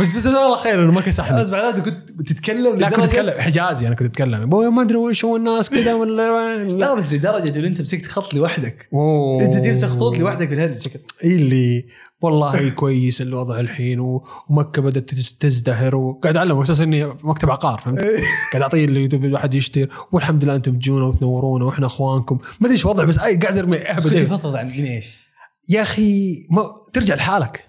بس جزاه الله خير إنه ما كسحني. بس معناته كنت بتتكلم لا كنت اتكلم حجازي أنا كنت اتكلم ما أدري وش هو الناس كذا ولا لا بس لدرجة انه أنت مسكت خط لوحدك. أوه. أنت تمسك خطوط لوحدك في الهرج شكل إيه اللي والله كويس الوضع الحين ومكة بدأت تز- تزدهر وقاعد أعلم أساس إني مكتب عقار فهمت؟ قاعد اعطيه اللي الواحد يشتري والحمد لله أنتم تجونا وتنورونا وإحنا أخوانكم. ما أدري إيش وضع بس أي قاعد ارمي بس كنت. تفضفض عن من إيش؟ يا أخي ما ترجع لحالك.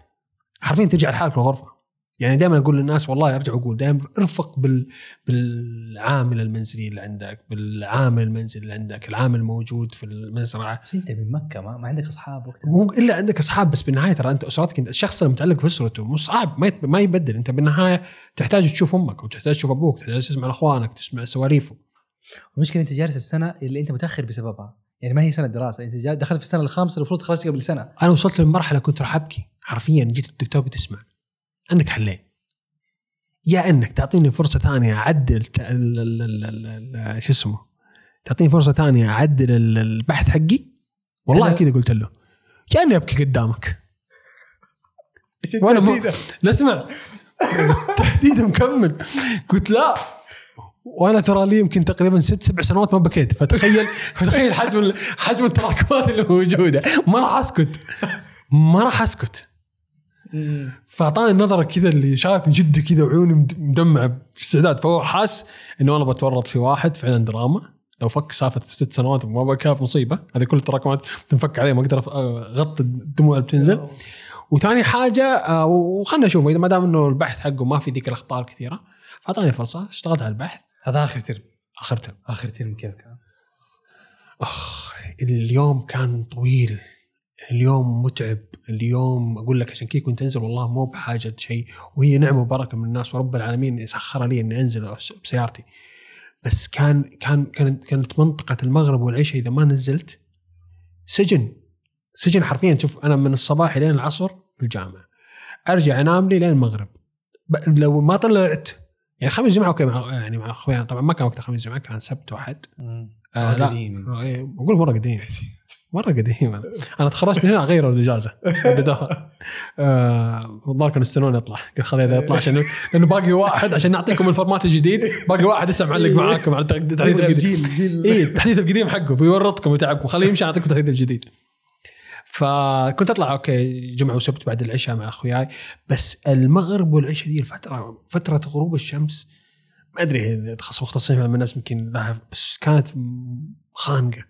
حرفيا ترجع لحالك الغرفة. يعني دائما أقول للناس والله أرجع أقول دائما ارفق بال بالعامل المنزلي اللي عندك بالعامل المنزلي اللي عندك العامل الموجود في المزرعة. بس أنت من مكة ما, ما عندك أصحاب وقتها. مو إلا عندك أصحاب بس بالنهاية ترى أنت أسرتك أنت الشخص المتعلق في اسرته مو صعب ما ما يبدل. أنت بالنهاية تحتاج تشوف أمك وتحتاج تشوف أبوك تحتاج تسمع لأخوانك تسمع سواليفه المشكلة أنت جالس السنة اللي أنت متأخر بسببها. يعني ما هي سنة دراسة انت جا- دخلت في السنة الخامسة المفروض خرجت قبل سنة. أنا وصلت لمرحلة كنت راح أبكي حرفيا جيت الدكتور قلت اسمع عندك حلين. يا إنك تعطيني فرصة ثانية أعدل شو اسمه؟ تعطيني فرصة ثانية أعدل ال- البحث حقي؟ والله كذا قلت له. يا اني أبكي قدامك. وأنا لا اسمع. التحديد مكمل. قلت لا. وأنا ترى لي يمكن تقريبا ست سبع سنوات ما بكيت. فتخيل فتخيل حجم حجم التراكمات اللي موجودة. ما راح أسكت. ما راح أسكت. فأعطاني النظرة كذا اللي شايف من جد كذا وعيوني مد- مدمعة باستعداد. فهو حاس إنه أنا بتورط في واحد فعلا دراما. لو فك سالفه ست سنوات وما بكى في مصيبة. هذه كل التراكمات تنفك عليه ما أقدر أغطي الدموع اللي بتنزل. وثاني حاجة آه، وخلنا نشوف اذا ما دام إنه البحث حقه ما في ذيك الأخطاء الكثيرة فأعطاني فرصة اشتغلت على البحث. هذا آخر ترم. آخر ترم. آخر ترم كيف كان؟ أخ اليوم كان طويل. اليوم متعب. اليوم أقول لك عشان كذا كنت أنزل والله مو بحاجة شيء. وهي نعمة وبركة من الناس ورب العالمين سخر لي إني أنزل بسيارتي. بس كان كان كانت كانت منطقة المغرب والعشاء إذا ما نزلت سجن. سجن حرفيا. شوف أنا من الصباح لين العصر في الجامعة. أرجع أنام لي لين المغرب. لو ما طلعت يعني خميس جمعة okay مع يعني مع أخويا. طبعا ما كان وقتها خميس جمعة كان سبت واحد. آه لا. قديم. إيه، بقول مرة قديم. مرة قديم. أنا أنا تخرجت هنا أغير الإجازة. آه الظاهر كانوا يستنون يطلع قال خليه يطلع عشان لأنه باقي واحد عشان نعطيكم ال format الجديد. باقي واحد لسه معلق معاكم على التحديث الجديد جيل جيل. اي التحديث القديم حقه. بيورطكم ويتعبكم. خليه يمشي يعطيكم التحديث الجديد. فكنت أطلع okay جمعة وسبت بعد العشاء مع أخوياي. بس المغرب والعشاء دي الفترة فترة غروب الشمس ما أدري تخصص مختصين في علم النفس يمكن لها بس كانت خانقة.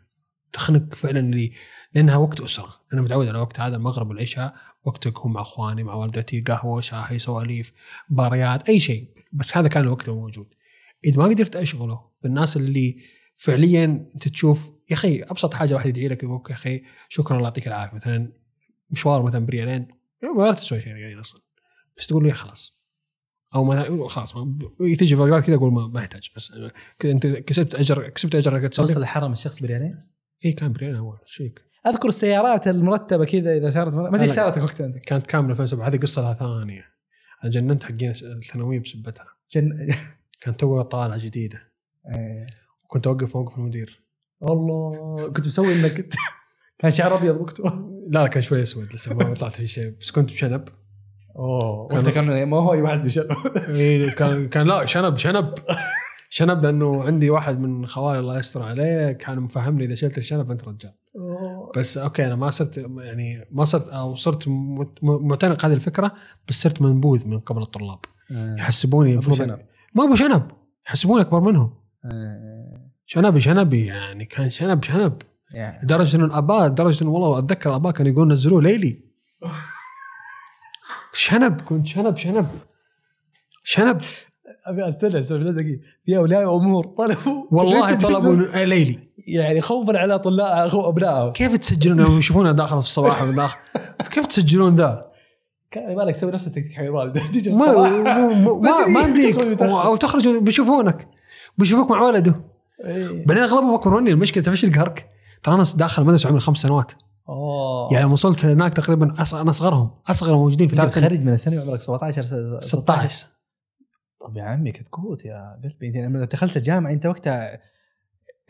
تخنق فعلا لي لأنها وقت أسرة. أنا متعود على وقت هذا المغرب والعشاء وقت اكون مع أخواني مع والدتي قهوة شاهي سواليف مباريات أي شيء. بس هذا كان الوقت الموجود. إذا ما قدرت أشغله بالناس اللي فعليا أنت تشوف يا أخي أبسط حاجة واحد يدعي لك يقول يا أخي شكرا الله يعطيك العافية. مثلا مشوار مثلا بريالين ما تسوي شيء ريالين أصلا. بس تقول لي خلاص. أو ما خلاص تجي فقرات كذا أقول ما, يحتاج. بس كذا أنت كسبت أجر كسبت اجر توصل حرم الشخص بريالين؟ اي كان بريالين أول شيك أذكر السيارات المرتبة كذا إذا صارت ما أدري. سيارتك وقتها عندك. كانت كاملة 2007 هذه قصة لها ثانية. أنا جننت حقين الثانوية بسبتها. جن... كانت تو طالعة جديدة. إيه. كنت أوقف موقف المدير. والله كنت مسوي إنك كنت- كان شعر أبيض وقته لا لا كان شوي أسود لسه ما طلعت في شيء بس كنت بشنب. أوه وقتها كان ما هو أي واحد بشنب إيه، كان كان لا شنب شنب. شنب لأنه عندي واحد من خوالي الله يستر عليه كان مفهمني إذا شلت الشنب أنت رجال. بس okay أنا ما صرت يعني ما صرت أو صرت معتنق هذه الفكرة بس صرت منبوذ من قبل الطلاب. يحسبوني أبو المفروض شنب. ما أبو شنب يحسبوني أكبر منهم. إيه. شنبي شنبي يعني كان شنب شنب. يعني. لدرجه انه الاباء لدرجه انه والله أتذكر الاباء كانوا يقولون نزلوه ليلي. شنب كنت شنب شنب. شنب. أبي أستنى أستنى دقيقة؟ في أولياء أمور طلبوا. والله طلبوا آه، ليلي. يعني خوفا على طلاب أبنائهم. كيف تسجلون؟ لو يشوفونه داخل في الصباح داخل. كيف تسجلون ذا؟ كان يبغى لك تسوي نفس التكتيك حق الوالد. تيجي في ما الصباح. ما ما, ما متأخر. أو تخرج بيشوفونك. بيشوفوك مع ولده إيه. بعدين أغلبهم اكبروني المشكلة تعرف إيش القهرك؟ ترى أنا داخل المدرسة عمري خمس سنوات. أوه. يعني وصلت هناك تقريبا أنا أصغرهم أصغر موجودين في ثالث تخرج من الثانوي عمرك 17 س- 16 طب يا عمي كتكوت يا قلبي. انت لما دخلت الجامعة أنت وقتها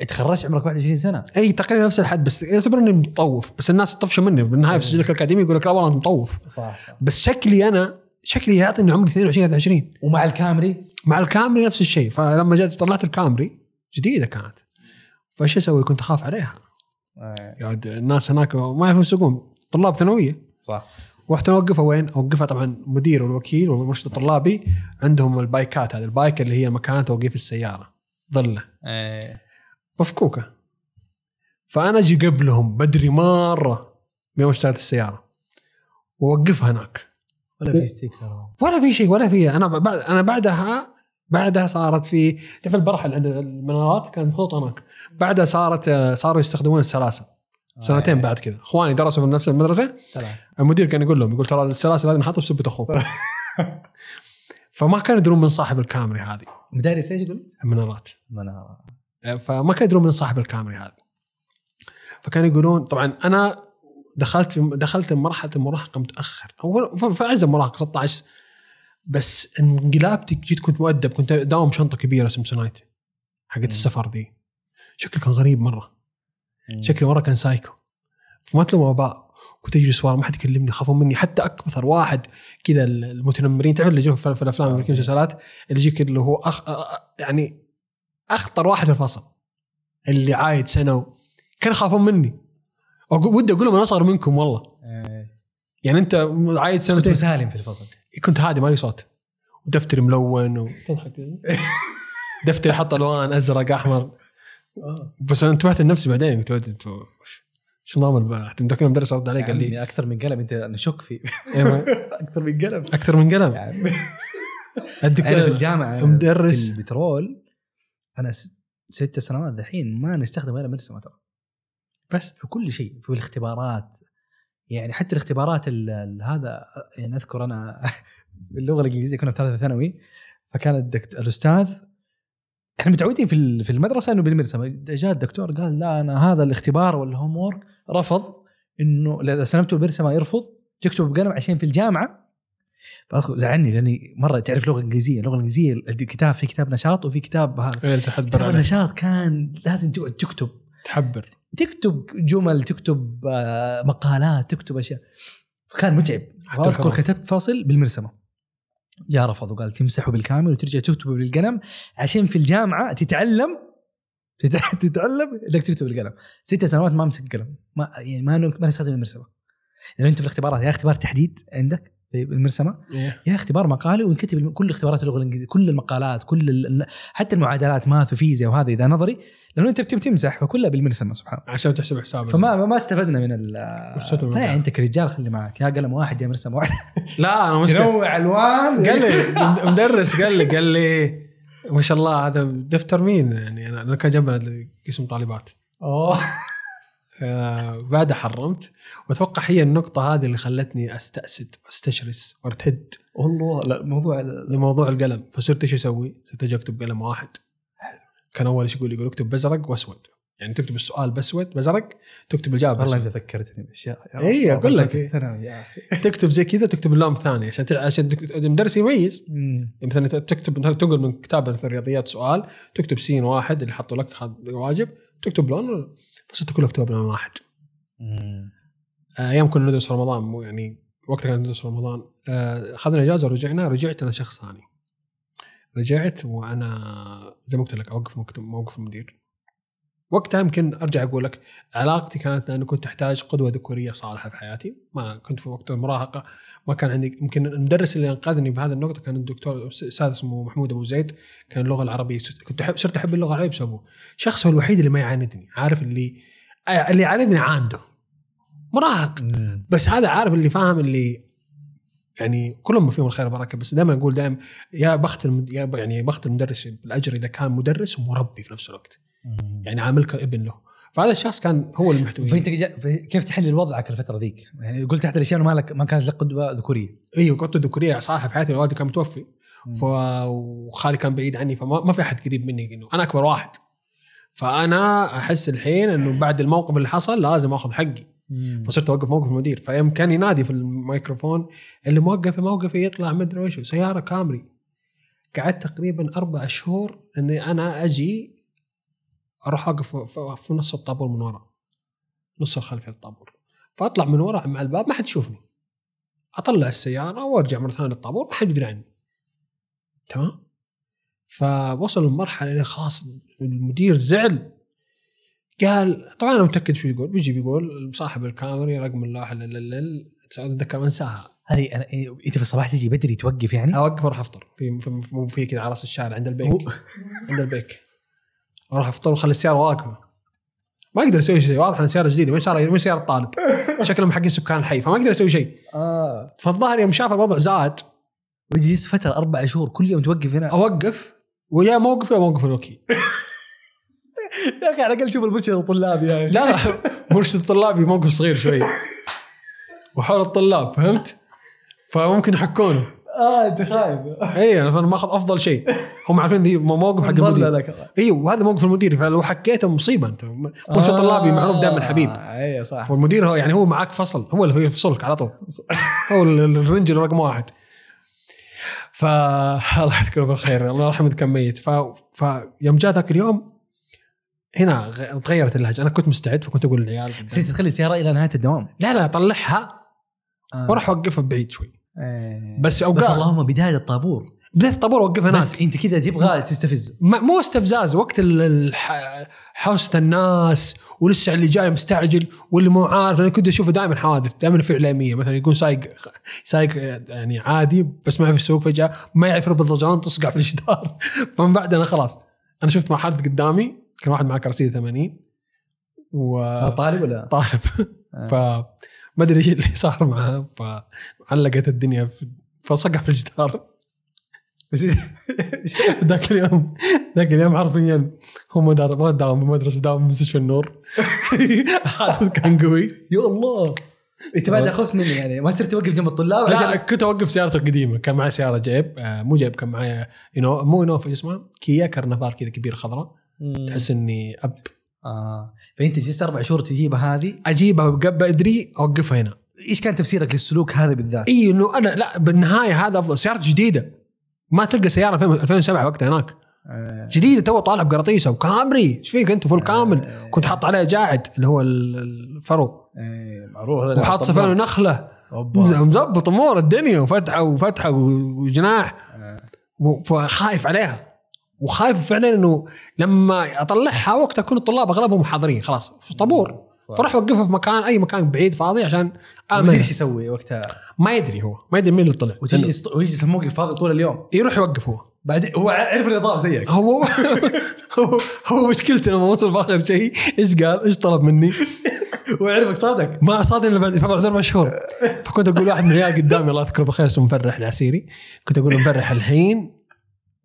تخرجت عمرك 21 سنة. إي تقريبا نفس الحد بس يعتبر إني مطوف. بس الناس تطفش مني. بالنهاية في سجلك الأكاديمي يقول لك لا والله انت مطوف. صح صح. بس شكلي أنا شكلي يعطي انه عمري 22 23 ومع الكامري؟ مع الكامري نفس الشيء. فلما جت طلعت الكامري جديدة كانت. فايش أسوي؟ كنت أخاف عليها. يا ولد الناس هناك ما يعرفون يسوقون طلاب ثانوية. صح. رحت أوقفها وين؟ أوقفها طبعا مدير والوكيل والمرشد الطلابي. عندهم البايكات هذه البايك اللي هي مكان توقيف السيارة. ظلة. إيه. مفكوكة. فأنا أجي قبلهم بدري مرة من يوم اشتريت السيارة. وأوقفها هناك. ولا في sticker ولا في شيء ولا في أنا بعد أنا بعدها بعدها صارت في تعرف البرح اللي عند المنارات كانت محطوطة هناك. بعدها صارت صاروا يستخدمون السلاسل. سنتين بعد كذا. إخواني درسوا في نفس المدرسة. سلاسل. المدير كان يقول لهم يقول ترى السلاسل هذه نحطها بسبة أخوك. فما كانوا يدرون من صاحب الكامري هذه. مدارس إيش قلت؟ المنارات. منارة. فما كانوا يدرون من صاحب الكامري هذا فكانوا يقولون طبعا أنا دخلت دخلت مرحلة المراهقة متأخر. هو في عز المراهقه 16 بس انقلابتي جيت كنت مؤدب كنت داوم شنطة كبيرة سمسونايت حقت السفر دي. شكلي كان غريب مرة. شكلي مره كان سايكو. فما تلوم أباء. كنت أجلس ورا ما حد يكلمني يخافون مني. حتى أكثر واحد كذا المتنمرين تعرف اللي يجون في الأفلام والافلام والمسلسلات اللي يجيك اللي هو أخ... يعني أخطر واحد في الفصل. اللي عايد سنة و... كانوا يخافون مني. ودي أقول لهم أنا أصغر منكم والله. يعني أنت عايد سنتين. مسالم في الفصل. كنت هادي مالي صوت. ودفتري ملون وتضحك دفتري حط الوان أزرق أحمر. بس أنا انتبهت لنفسي بعدين قلت أنتوا شو نظام البحث مذكر المدرس رد علي قال لي. عمي أكثر من قلم أنت نشك فيه. إيه، أكثر من قلم. أكثر من قلم. يا عمي الدكتور أنا في الجامعة مدرس. في البترول أنا ست سنوات دحين ما نستخدم غير مرسمه ترى. بس. في كل شيء في الاختبارات يعني حتى الاختبارات ال- ال- هذا يعني أذكر أنا باللغة الإنجليزية كنا في ثالثة ثانوي فكان الدكت... الأستاذ إحنا متعودين في في المدرسة إنه بالمرسمه جاء الدكتور قال لا أنا هذا الاختبار ولا هوم وورك رفض إنه إذا سلمته بالمرسمه يرفض تكتب بقلم عشان في الجامعة فأذكر زعلني لأني مرة تعرف لغة إنجليزية اللغة الإنجليزية الكتاب في كتاب نشاط وفي كتاب هذا إيه، كتاب. النشاط كان لازم تقعد تكتب تحبر. تكتب جمل تكتب آه، مقالات تكتب أشياء. كان متعب. أذكر. كتبت فصل بالمرسمة. يا رفض وقال تمسحه بالكامل وترجع تكتبه بالقلم عشان في الجامعة تتعلم تت- تتعلم إنك تكتب بالقلم. ست سنوات ما امسك قلم. ما يعني ما ما نستخدم المرسمة. لأنه أنت في الاختبارات يا اختبار تحديد عندك؟ في المرسمة؟ إيه. يا اختبار مقالي وينكتب كل اختبارات اللغة الإنجليزية كل المقالات كل ال- حتى المعادلات ماث وفيزياء وهذا إذا نظري لأنه أنت تمسح فكلها بالمرسمة سبحان الله. عشان تحسب حساب فما ما استفدنا من ال فيعني الجامعة. أنت كرجال خلي معك يا قلم واحد يا مرسم واحد. لا أنا مشكلة تنوع الوان قال لي مدرس قال لي قال لي ما شاء الله هذا دفتر مين؟ يعني أنا كان جنبنا قسم طالبات. أوه. آه بعدها حرمت. وأتوقع هي النقطة هذه اللي خلتني أستأسد وأستشرس وأرتد والله لا موضوع لموضوع القلم. فصرت إيش أسوي؟ صرت أجي أكتب قلم واحد. كان أول إيش يقول؟ يقول اكتب بازرق وأسود. يعني تكتب السؤال بأسود بازرق تكتب الاجابه والله انت ذكرتني بأشياء. يا رب. أقول لك. يا أخي. تكتب زي كذا تكتب اللام الثاني عشان تع- عشان المدرس يميز. يعني مثلا تكتب تنقل من كتاب الرياضيات سؤال تكتب سين واحد اللي حطوا لك واجب تكتب لون فصرت كله اكتب بلون واحد. آه، أيام كنا ندرس في رمضان مو يعني وقتها كنا ندرس في رمضان. آه، اخذنا إجازة ورجعنا رجعت أنا شخص ثاني. رجعت وأنا زي ما قلت لك أوقف موقف المدير وقتها يمكن أرجع أقول لك علاقتي كانت انه كنت أحتاج قدوة ذكورية صالحة في حياتي. ما كنت في وقت المراهقة ما كان عندي يمكن المدرس اللي أنقذني بهذه النقطة كان الدكتور أستاذ اسمه محمود أبو زيد كان اللغة العربية كنت أحب صرت أحب اللغة العربية بسببه. شخص هو الوحيد اللي ما يعاندني عارف اللي اللي يعاندني عنده مراهق. بس هذا عارف اللي فاهم اللي يعني كلهم فيهم الخير والبركة بس دائما أقول دائما يا بخت المد... يا ب- يعني بخت المدرس بالأجر إذا كان مدرس ومربي في نفس الوقت. يعني عاملك ابن له. فهذا الشخص كان هو المحتوي فانت كيف تحلل وضعك الفترة ذيك؟ يعني قلت أحد الأشياء ما لك ما كانت لك قدوة ذكورية. إيوه كنت ذكورية صالحه في حياتي والدي كان متوفي. ف... وخالي كان بعيد عني فما ما في أحد قريب مني إنه أنا أكبر واحد. فأنا أحس الحين إنه بعد الموقف اللي حصل لازم آخذ حقي. فصرت أوقف موقف المدير. فيوم كان ينادي في الميكروفون اللي موقف في موقفي يطلع مدري وش سيارة كامري. قعدت تقريبا أربع شهور إني أنا أجي أروح اقف في- نص الطابور من ورا. نص الخلفي الطابور. فأطلع من ورا مع الباب ما حد يشوفني. أطلع السيارة وأرجع مرة ثانية للطابور ما حد يدري عني. تمام؟ فوصل لمرحلة اللي خلاص المدير زعل. قال طبعا أنا متأكد شو يقول. بيجي بيقول صاحب الكاميرا رقم اللوحه أتذكر أنساها. هذه أنا إيه، أنت في الصباح تجي بدري توقف يعني؟ أوقف أروح أفطر. في في, في, كذا على راس الشارع عند البيك. عند البيك. أروح أفطر وأخلي السيارة واقفة. ما أقدر أسوي شيء. واضح انها سياره جديدة. ما سياره ما سيارة طالب شكلهم حقين سكان الحي. فما أقدر أسوي شيء. آه. فالظاهر يوم شاف الوضع زاد. ويجلس فترة أربع شهور كل يوم توقف هنا. أوقف. ويا موقف يا موقف الوكيل. يا أخي على الأقل شوف المرشد الطلاب يا أخي لا لا مرشد الطلابي موقف صغير شوي. وحول الطلاب فهمت؟ فممكن يحكونه. آه أنت خايف اي أنا ماخذ أفضل شيء. هم عارفين دي موقف حق المدير. أيوه وهذا موقف المدير فلو حكيته مصيبة أنت. مرشد طلابي معروف دائما حبيب. اي صح. والمدير هو يعني هو معك فصل. هو اللي يفصلك على طول. هو ال- ال- ال ranger رقم واحد. ف الله يذكره بالخير. الله يرحمه كان ميت. ف... فيوم جاء ذاك اليوم هنا تغيرت اللهجة. أنا كنت مستعد فكنت أقول للعيال بس انت تخلي السياره إلى نهاية الدوام. لا لا طلعها آه. وأروح أوقفها بعيد شوي. إيه. بس بس اوقات اللهم بداية الطابور. بداية الطابور أوقفها هناك. بس أنت كذا تبغى تستفزه ما- مو استفزاز. وقت حوسه الناس ولسه اللي جاي مستعجل واللي مو عارف. أنا كنت أشوفه دائما حوادث دائما في إعلامية. مثلا يكون سايق سايق يعني عادي بس ما يعرف يسوق فجأة ما يعرف يربط الجران تصقع في الجدار. فمن بعد أنا خلاص أنا شفت مع حادث قدامي. كان واحد معاه كرسي 80 و طالب ولا؟ طالب. ف ما أدري إيش اللي صار معاه فعلقت الدنيا فصقع في الجدار. بس ذاك اليوم ذاك اليوم حرفيا هو ما داوم بالمدرسة داوم بمستشفى النور. حادث كان قوي. يا الله! انت بعد خفت مني يعني ما صرت توقف جنب الطلاب؟ لا عشان كنت أوقف سيارتي القديمة. كان معي سيارة جيب آه، مو جيب كان معي مو ينوف إيش اسمها كيا كرنفال كذا كبير خضراء. تحس إني أب. آه. فأنت جلست أربع شهور تجيبها هذه؟ أجيبها قبل أدري أوقفها هنا. إيش كان تفسيرك للسلوك هذا بالذات؟ إي إنه أنا لا بالنهاية هذا أفضل. سيارة جديدة. ما تلقى سيارة 2007 وقتها هناك. آه. جديدة تو طالع بقراطيسه وكامري. إيش فيك أنت؟ full كامل. كنت حاط عليها جاعد اللي هو ال- الفرو. إيه معروف هذا. وحاط صفان ونخله أوبا. مزبط امور الدنيا وفتحة وفتحة وجناح. و- فخايف عليها. وخايف فعلا إنه لما أطلعها وقتها يكون الطلاب أغلبهم حاضرين خلاص في طابور. فراح أوقفها في مكان أي مكان بعيد فاضي عشان ما امن ادري إيش يسوي وقتها. ما يدري هو ما يدري مين اللي طلع. وتجلس ويجلس الموقف فاضي طول اليوم. يروح يوقف هو. بعدين هو عرف النظام زيك. هو هو هو مشكلته لما وصل في آخر شيء إيش قال؟ إيش طلب مني؟ وعرفك صادق. ما صادق إلا بعد بعد أربع شهور. فكنت أقول واحد من العيال قدامي الله يذكره بالخير اسمه مفرح العسيري. كنت أقول مفرح الحين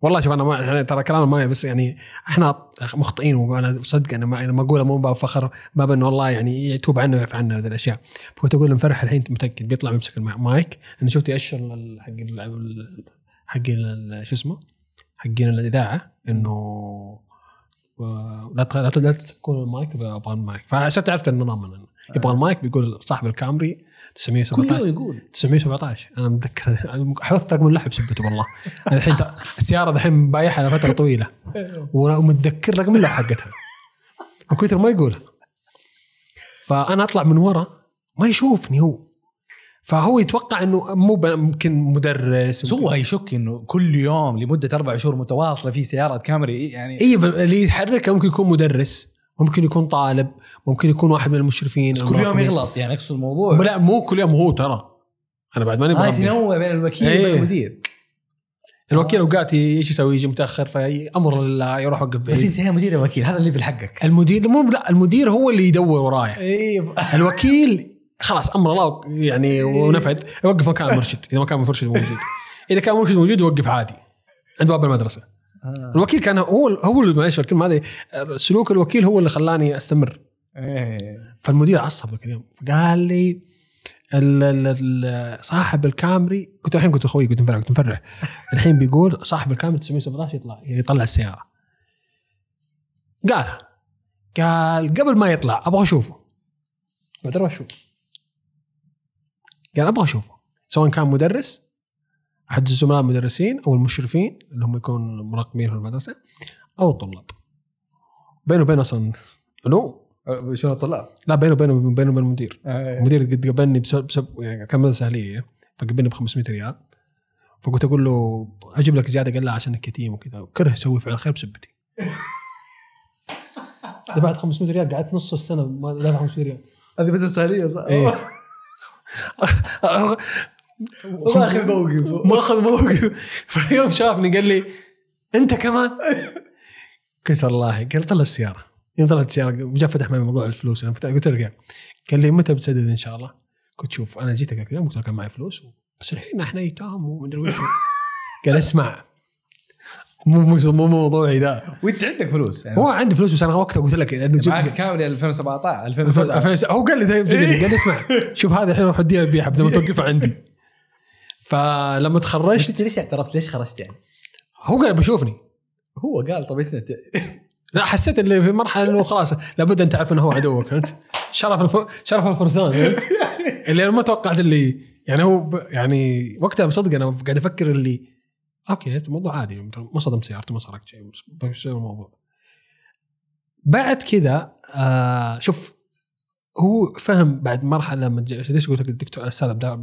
والله شوف أنا ما يعني ترى كلام ما بس يعني إحنا مخطئين وأنا صدق أنا ما أنا ما اقولها مو باب فخر باب انه والله يعني يتوب عنا ويعفى عنا هذه الأشياء. فكنت أقول لمفرح الحين متأكد بيطلع يمسك المايك أنا شفت يأشر حق حق شو اسمه؟ حقين الإذاعة إنه لا لا لا تكون المايك أبغى المايك. فصرت عرفت النظام من يبغى المايك بيقول صاحب الكامري كل 917 يوم يقول. 917 أنا متذكر. حفظت رقم اللحب سبته والله. أنا الحين السيارة الحين بايعها لفترة طويلة. ومتذكر رقم اللحب حقتها. من كثر ما يقولها. فأنا أطلع من ورا ما يشوفني هو. فهو يتوقع إنه مو ممكن مدرس. بس هو يشك إنه كل يوم لمدة أربع شهور متواصلة في سياره كامري يعني إي اللي يتحركه ممكن يكون مدرس ممكن يكون طالب ممكن يكون واحد من المشرفين. بس كل يوم. يغلط يعني أقصد الموضوع. لا مو كل يوم هو ترى. أنا بعد ماني ما بربي. تنوع بين الوكيل إيه. وبين المدير. الوكيل اوقات إيش يسوي يجي متأخر فامر لله يروح يوقف بس انت هنا مدير الوكيل هذا اللي في حقك المدير مو لا المدير هو اللي يدور ورايا. اي الوكيل خلاص أمر الله يعني ونفذ يوقف مكان المرشد. إذا ما كان المرشد موجود. إذا كان المرشد موجود يوقف عادي عند باب المدرسة. الوكيل كان هو هو معلش الكلمة هذه سلوك الوكيل هو اللي خلاني أستمر. إيه. فالمدير عصب ذاك اليوم. فقال لي ال- ال- ال- صاحب الكامري قلت الحين قلت أخوي قلت مفرح قلت مفرح. الحين بيقول صاحب الكامري 917 يطلع يطلع السيارة. قالها قال قبل ما يطلع أبغى أشوفه. بعد أروح أشوف قال أبغى أشوفه. سواء كان مدرس أحد الزملاء المدرسين أو المشرفين اللي هم يكونوا مراقبين في المدرسة أو الطلاب بينه وبين أصلا علوم شنو الطلاب؟ لا بينه وبينه بينه وبين المدير. إيه. المدير قد قبلني بسبب, بسبب يعني كان مدرسة أهلية فقبلني ب 500 ريال. فقلت أقول له أجيب لك زيادة؟ قال لا عشانك يتيم وكذا. وكره يسوي فعل خير بسبتي. دفعت 500 ريال قعدت نص السنة ما دفع 500 ريال. هذه بس السهليه صح؟ إيه. ما اخذ موقف. ما اخذ موقف. فيوم شافني قال لي أنت كمان؟ قلت والله قال طلع السيارة. يوم طلعت السيارة جاء فتح معي موضوع الفلوس. أنا قلت له قال لي متى بتسدد إن شاء الله؟ قلت شوف أنا جيتك قلت له كان معي فلوس؟ بس الحين إحنا أيتام ومدري وش قال اسمع مو مو مو موضوعي ذا وأنت عندك فلوس. يعني هو عندي فلوس بس أنا وقتها قلت لك إنه جبت- معك كامل 2017 2007 فيس- هو قال لي طيب قال لي اسمع شوف هذا الحين روح اديها البيعة بدل ما توقفها عندي. فلما تخرجت أنت ليش اعترفت؟ ليش خرجت يعني؟ هو قال بيشوفني. هو قال طب انت لا حسيت اللي في مرحلة إنه خلاص لابد أن تعرف إنه هو عدوك فهمت؟ شرف الف... شرف الفرسان فهمت؟ اللي أنا ما توقعت اللي يعني هو ب... يعني وقتها بصدق أنا قاعد أفكر اللي أوكي الموضوع عادي. ما صدمت سيارته ما سرقت شيء بس الموضوع. بعد كذا آه شوف هو فهم بعد مرحلة لما ليش قلت لك الدكتور الأستاذ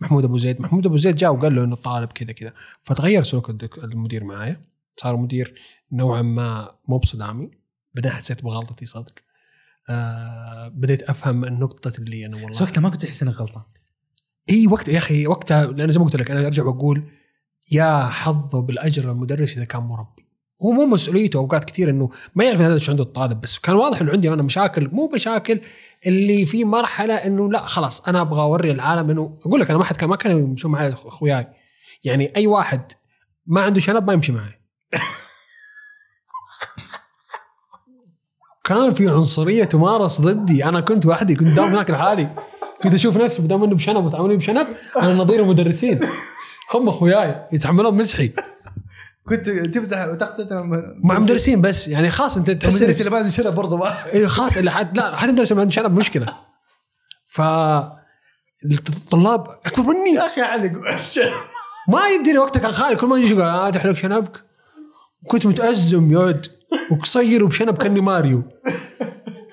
محمود أبو زيد؟ محمود أبو زيد جاء وقال له إنه الطالب كذا كذا. فتغير سلوك المدير معايا. صار مدير نوعا ما مو بصدامي. بعدين حسيت بغلطتي صدق. آه بديت أفهم النقطة اللي أنا والله وقتها ما كنت تحس إنك غلطان. إي وقت يا أخي وقتها لأن زي ما قلت لك أنا أرجع وأقول يا حظه بالأجر المدرس إذا كان مربي. هو مو مسؤوليته أوقات كثير إنه ما يعرف هذا إيش عنده الطالب بس كان واضح إنه عندي أنا مشاكل مو مشاكل اللي في مرحلة إنه لا خلاص أنا أبغى أوري العالم إنه أقول لك أنا ما حد كان ما كانوا يمشون معي أخوياي. يعني أي واحد ما عنده شنب ما يمشي معي. كان في عنصرية تمارس ضدي. أنا كنت وحدي كنت دام هناك لحالي. كنت أشوف نفسي بدام إنه بشنب وتعاملوني بشنب أنا نظير المدرسين. هم أخوياي يتحملون مسحي. كنت تمزح وتقتل مع مدرسين. بس يعني خلاص أنت تحس المدرس اللي بعد شنب برضه ما إيه خلاص اللي حد لا حد مدرس ما عنده شنب مشكلة. ف الطلاب أكبر مني. يا أخي علق ما يدري وقتها كان خالي كل ما يجي يقول آه تحلق شنبك. كنت متأزم يا ولد وقصير وبشنب كأني ماريو.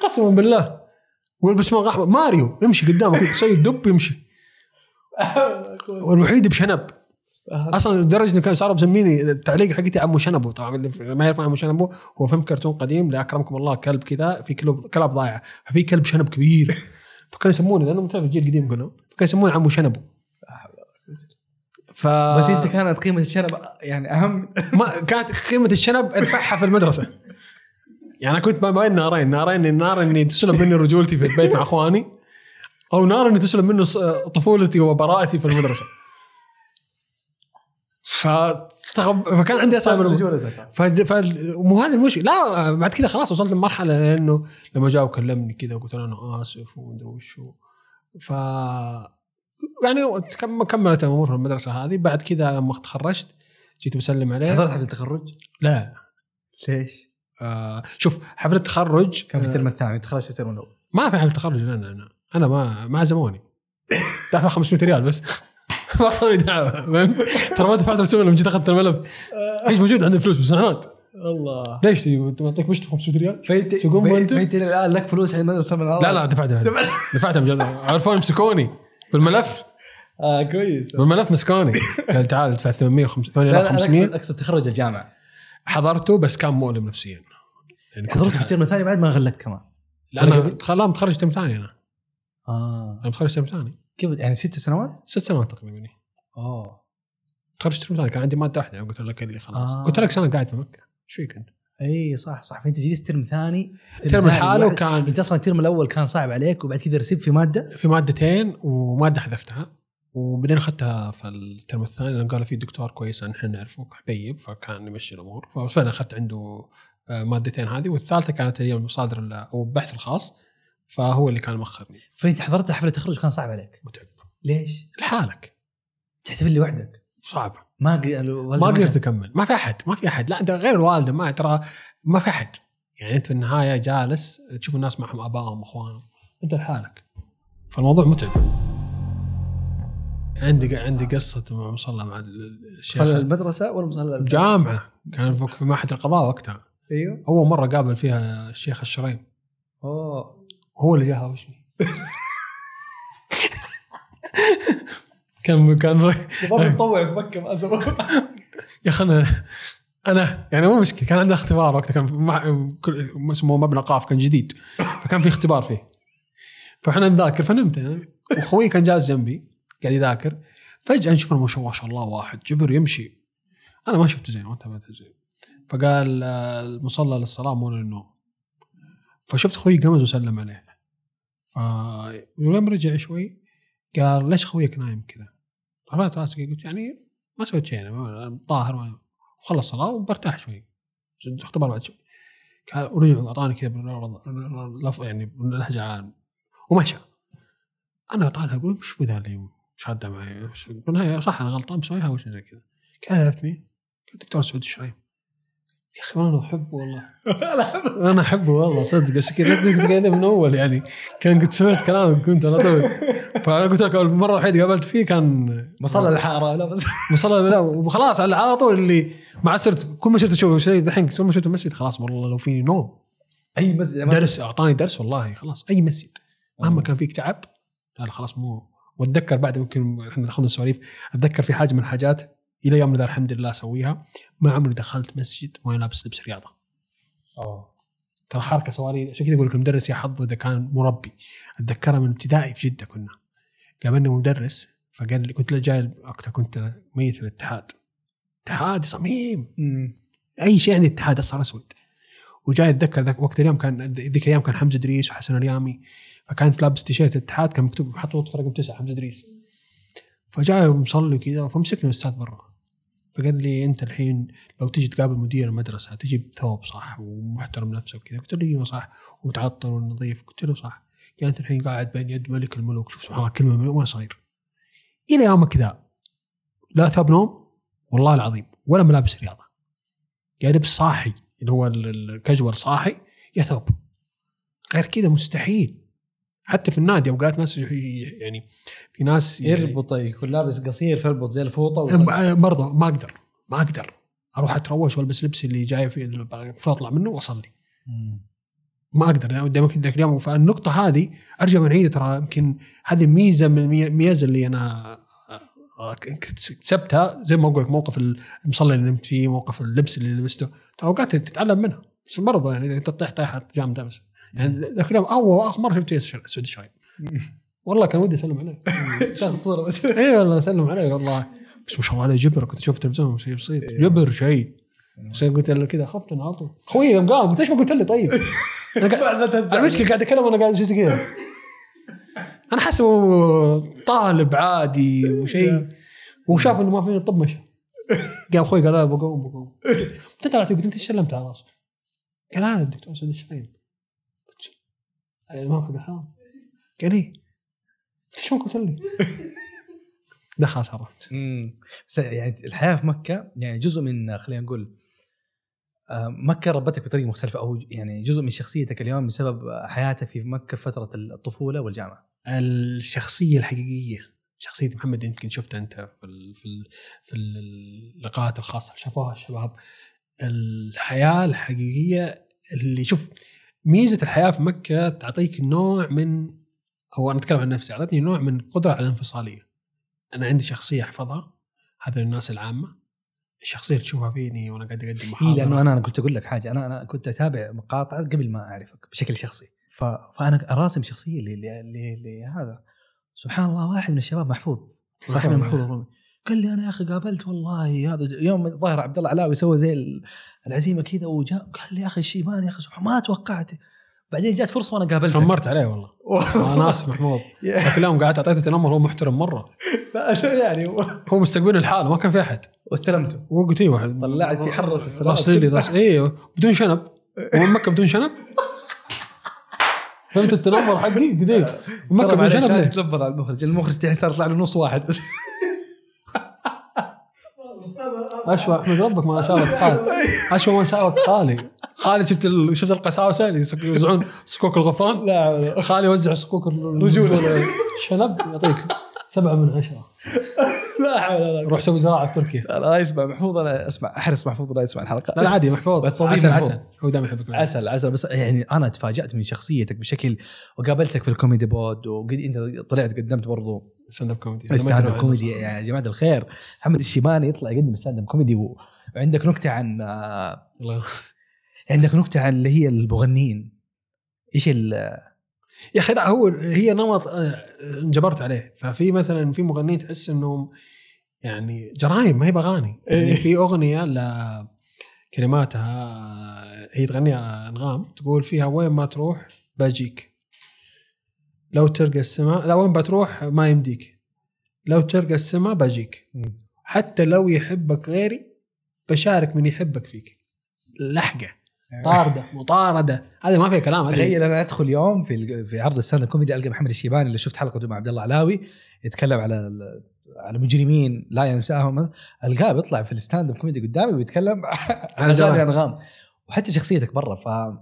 قسما بالله. والبس ما احمر ماريو يمشي قدامك قصير دب يمشي. والوحيد بشنب. أصلا لدرجه انه كان صاروا مسميني التعليق حقتي عمو شنبو. طبعا اللي ما يعرف عمو شنبو هو فيلم كرتون قديم لا اكرمكم الله كلب كذا في كلب كلاب ضايعه ففي كلب شنب كبير. فكانوا يسموني لأنه متعرف الجيل القديم كلهم فكانوا يسموني عمو شنبو. ف بس أنت كانت قيمة الشنب يعني أهم؟ ما كانت قيمة الشنب أدفعها في المدرسة. يعني أنا كنت ما بين نارين نارين النار إني تسلب مني رجولتي في البيت مع أخواني أو نار إني تسلب منه ص- طفولتي وبراءتي في المدرسة. فكان عندي اصعب من. ف... مو هذا المشكلة لا بعد كذا خلاص وصلت لمرحلة إنه لما جاء وكلمني كذا وقلت له أنا آسف ومدري وش هو. ف يعني كم- كملت الأمور في المدرسة هذه. بعد كذا لما تخرجت جيت بسلم عليه. حضرت حفلة التخرج؟ لا. ليش؟ آه شوف حفلة التخرج كان في آه، الترم الثاني؟ تخرجت الترم الأول. ما في حفلة تخرج أنا أنا أنا ما ما عزموني. دافع 500 ريال بس. ما اعطوني دعوة فهمت؟ ترى ما دفعت رسوم لما جيت أخذت الملف. إيش موجود عندي فلوس بسنوات الله. ليش؟ انت معطيك مشت 500 ريال؟ أنتم؟ فانت الآن لك فلوس على المدرسة من لا لا دفعت دفعت. دفعت. مجد عرفوني مسكوني بالملف؟ آه كويس. بالملف مسكوني. قال تعال ادفع 800 500 لا لا أنا 500 اقصد تخرج الجامعة. حضرته بس كان مؤلم نفسيا. يعني كنت حضرت في الترم الثاني بعد ما غلقت كمان. لا أنا لا متخرج ترم ثاني أنا. آه. أنا متخرج ترم ثاني. كيف يعني ست سنوات؟ ست سنوات تقريبا اوه تخرج ترم ثاني كان عندي مادة واحدة قلت لك اللي خلاص. آه. قلت لك سنه قاعد في مكة. إيش فيك أنت؟ إي صح صح. فأنت جلست ترم ثاني ترم واحد- وكان أنت أصلا الترم الأول كان صعب عليك وبعد كذا رسبت في مادة؟ في مادتين ومادة حذفتها وبعدين أخذتها في الترم الثاني لأن قالوا في دكتور كويس إحنا نعرفه حبيب فكان يمشي الأمور. ففعلا أخذت عنده آه، مادتين هذه والثالثة كانت هي المصادر ال- أو البحث الخاص. فهو اللي كان مخرني فإنت حضرت حفلة التخرج كان صعب عليك؟ متعب. ليش؟ لحالك. تحتفل لوحدك؟ صعب. ما ما قدرت. أكمل. ما في أحد ما في أحد. لا أنت غير الوالدة ما ترى ما في أحد. يعني أنت في النهاية جالس تشوف الناس معهم آبائهم أخوانهم. أنت لحالك. فالموضوع متعب. عندي عندي قصة مع مصلى مع الشيخ. مصلى المدرسة ولا مصلى جامعة. كان في معهد القضاء وقتها. أيوه. أول مرة قابل فيها الشيخ الشريم أوه. هو اللي جاء هاوشني. كان كان مطوع في مكة ما سوى يا أخي أنا أنا يعني مو مشكلة كان عندنا اختبار وقتها كان مع اسمه مبنى قاف كان جديد فكان في اختبار فيه. فإحنا نذاكر فنمت أنا وأخوي كان جالس جنبي قاعد يذاكر. فجأة نشوف ما شاء ما شاء الله واحد جبر يمشي. أنا ما شفته زين ما انتبهت زين. فقال آه، المصلى للصلاة مو للنوم فشفت أخوي قمز وسلم عليه. فيوم رجع شوي قال ليش خويك نايم كذا؟ رفعت راسي قلت يعني ما سويت شيء أنا طاهر وخلص صلاة وبرتاح شوي. اختبار بعد شوي. قال ورجع واعطاني كذا بالرض- لف يعني بلهجه ومشى أنا طالع أقول وش بذا اللي شادة معي. بالنهايه صح أنا غلطان مسويها وش زي كذا. قال عرفت مين؟ قلت دكتور سعود الشريف. يا أخي أنا أحبه والله. أنا أحبه والله صدق. بس كذا قاعد من أول يعني كان قد سمعت كلامك كنت على طول. فأنا قلت لك المرة الوحيدة قابلت فيه كان مصلى الحارة لا بس. مصلى لا وخلاص على طول اللي ما عاد صرت كل ما صرت أشوف شيء دحين كل ما شفت المسجد خلاص والله لو فيني نوم. أي مسجد درس أعطاني درس والله خلاص أي مسجد. مهما كان فيك تعب لا لا خلاص مو. وأتذكر بعد يمكن إحنا اخذنا سواليف أتذكر في حاجة من الحاجات إلى يومنا ذا الحمد لله أسويها. ما عمري دخلت مسجد وأنا لابس لبس رياضة. أوه. ترى حركه سواليف عشان كذا أقول لك؟ المدرس يا حظه إذا كان مربي. أتذكرها من ابتدائي في جدة كنا. قابلني مدرس فقال لي كنت جاي وقتها كنت ميت في الاتحاد. اتحادي صميم. أي شيء عندي اتحاد اصفر أسود. وجاي أتذكر ذاك وقت اليوم كان ذيك الأيام كان حمزة ادريس وحسن اليامي. فكانت لابس تيشيرت الاتحاد كان مكتوب حاطط رقم تسعه حمزة ادريس فجاي مصلي كذا فمسكني الأستاذ برا. فقال لي أنت الحين لو تجي تقابل مدير المدرسة تجيب ثوب صح ومحترم نفسك وكذا قلت له إيوه صح. ومتعطر ونظيف. قلت له صح. قال أنت الحين قاعد بين يد ملك الملوك. شوف سبحان الله كلمة وأنا صغير إلى يومك ذا لا ثوب نوم والله العظيم ولا ملابس رياضة. يا لبس صاحي اللي هو ال- الكاجوال صاحي يا ثوب. غير كذا مستحيل. حتى في النادي أوقات ناس يعني في ناس يربط يكون لابس قصير فيربط زي الفوطة وصل- برضه ما أقدر ما أقدر أروح أتروش وألبس لبسي اللي جاي في المفروض اطلع منه وأصلي. ما أقدر يعني قدامك ذاك اليوم. فالنقطة هذه ارجع من عيد ترى يمكن هذه ميزة من المي- الميزه اللي أنا آه، اكتسبتها. زي ما أقول لك موقف المصلي اللي نمت فيه موقف اللبس اللي لبسته ترى أوقات تتعلم منها. بس برضه يعني أنت تطيح طيحة جامدة بس. يعني ذاك اليوم أول اخر مرة شفت سعود الشرايب والله كان ودي أسلم عليه. تاخذ صورة بس. اي والله أسلم عليه والله. بس ما شاء الله عليه جبر كنت أشوف تلفزيون شيء بسيط. جبر شيء بس قلت له كذا خفت على طول. خوي يوم قام قلت ليش ما قلت لي طيب؟ المشكلة قاعد أتكلم وأنا قاعد شو كذا. أنا حاسه طالب عادي وشيء وشاف إنه ما فيني طب مشى. قام أخوي قال لا بقوم بقوم. انت طلعت قلت انت إيش سلمت على راسك؟ قال هذا الدكتور سعود قلت الامام حق الحرام قال إيه؟ انت إيش ما قلت لي؟ ده خلاص عرفت. بس يعني الحياة في مكة يعني جزء من خلينا نقول آه، مكة ربتك بطريقة مختلفة أو يعني جزء من شخصيتك اليوم بسبب حياتك في مكة في فترة الطفولة والجامعة. الشخصية الحقيقية شخصية محمد يمكن شفتها أنت في ال في ال في اللقاءات الخاصة شافوها الشباب. الحياة الحقيقية اللي شوف ميزة الحياة في مكة تعطيك نوع من أو أنا أتكلم عن نفسي اعطتني نوع من قدرة على الانفصالية. أنا عندي شخصية أحفظها هذا للناس العامة. الشخصية اللي تشوفها فيني وأنا قاعد أقدم محاضره لأنه أنا أنا كنت أقول لك حاجة. أنا أنا كنت أتابع مقاطع قبل ما أعرفك بشكل شخصي. ف... فأنا راسم شخصية. لهذا سبحان الله واحد من الشباب محفوظ. صاحبنا. محفوظ. الرومي قال لي أنا يا أخي قابلت والله هذا يوم ظاهر عبد الله علاوي سوى زي ال- العزيمة كذا وجاء قال لي يا أخي الشيبان يا أخي سبحان ما توقعت. بعدين جات فرصة وأنا قابلته. تنمرت عليه والله. أنا آسف محمود. ذاك اليوم قعدت أعطيته تنمر هو محترم مرة. يعني هو مستقبل الحاله ما كان في أحد. واستلمته. وقلت إيوه. طلعت في حرة السلام. أيوه بدون شنب. ومن مكة بدون شنب. فهمت التنمر حقي؟ دقيقه مكة بدون شنب لا؟ تتلبر على المخرج. المخرج صار يطلع له نص واحد. أشوى احمد ربك ما شارك خالد أشوى ما شارك خالي خالد شفت ال... شفت القساوسه اللي يوزعون صكوك الغفران؟ لا خالي يوزع صكوك الرجول شنب يعطيك سبعة من عشرة. لا حول ولا روح سوي زراعة في تركيا. لا لا يسمع محفوظ أنا أسمع أحرص محفوظ لا يسمع الحلقة. لا لا عادي محفوظ. بس عسل. عسل. هو دائما يحبك. عسل عسل بس يعني أنا تفاجأت من شخصيتك بشكل وقابلتك في الكوميدي بود وقد أنت طلعت قدمت برضو. stand-up comedy stand-up comedy يا جماعة الخير. محمد الشيباني يطلع يقدم stand-up comedy و- وعندك نكتة عن آه، الله. عندك نكتة عن اللي هي المغنيين. إيش ال يا أخي لا هو هي نمط آه، انجبرت عليه. ففي مثلا في مغنيين تحس إنهم يعني جرايم ما هي بأغاني. يعني في أغنية ل كلماتها هي تغنيها أنغام تقول فيها وين ما تروح باجيك لو تلقى السماء لا وين بتروح ما يمديك لو تلقى السماء باجيك حتى لو يحبك غيري بشارك من يحبك فيك. لحقة. طاردة مطاردة. هذه ما فيها كلام تخيل أنا أدخل يوم في في عرض ال stand-up comedy ألقى محمد الشيباني اللي شفت حلقته مع عبد الله علاوي يتكلم على على مجرمين لا ينساهم. القاه بيطلع في ال stand-up comedy قدامي ويتكلم جماعة. اغاني أنغام. وحتى شخصيتك برا ف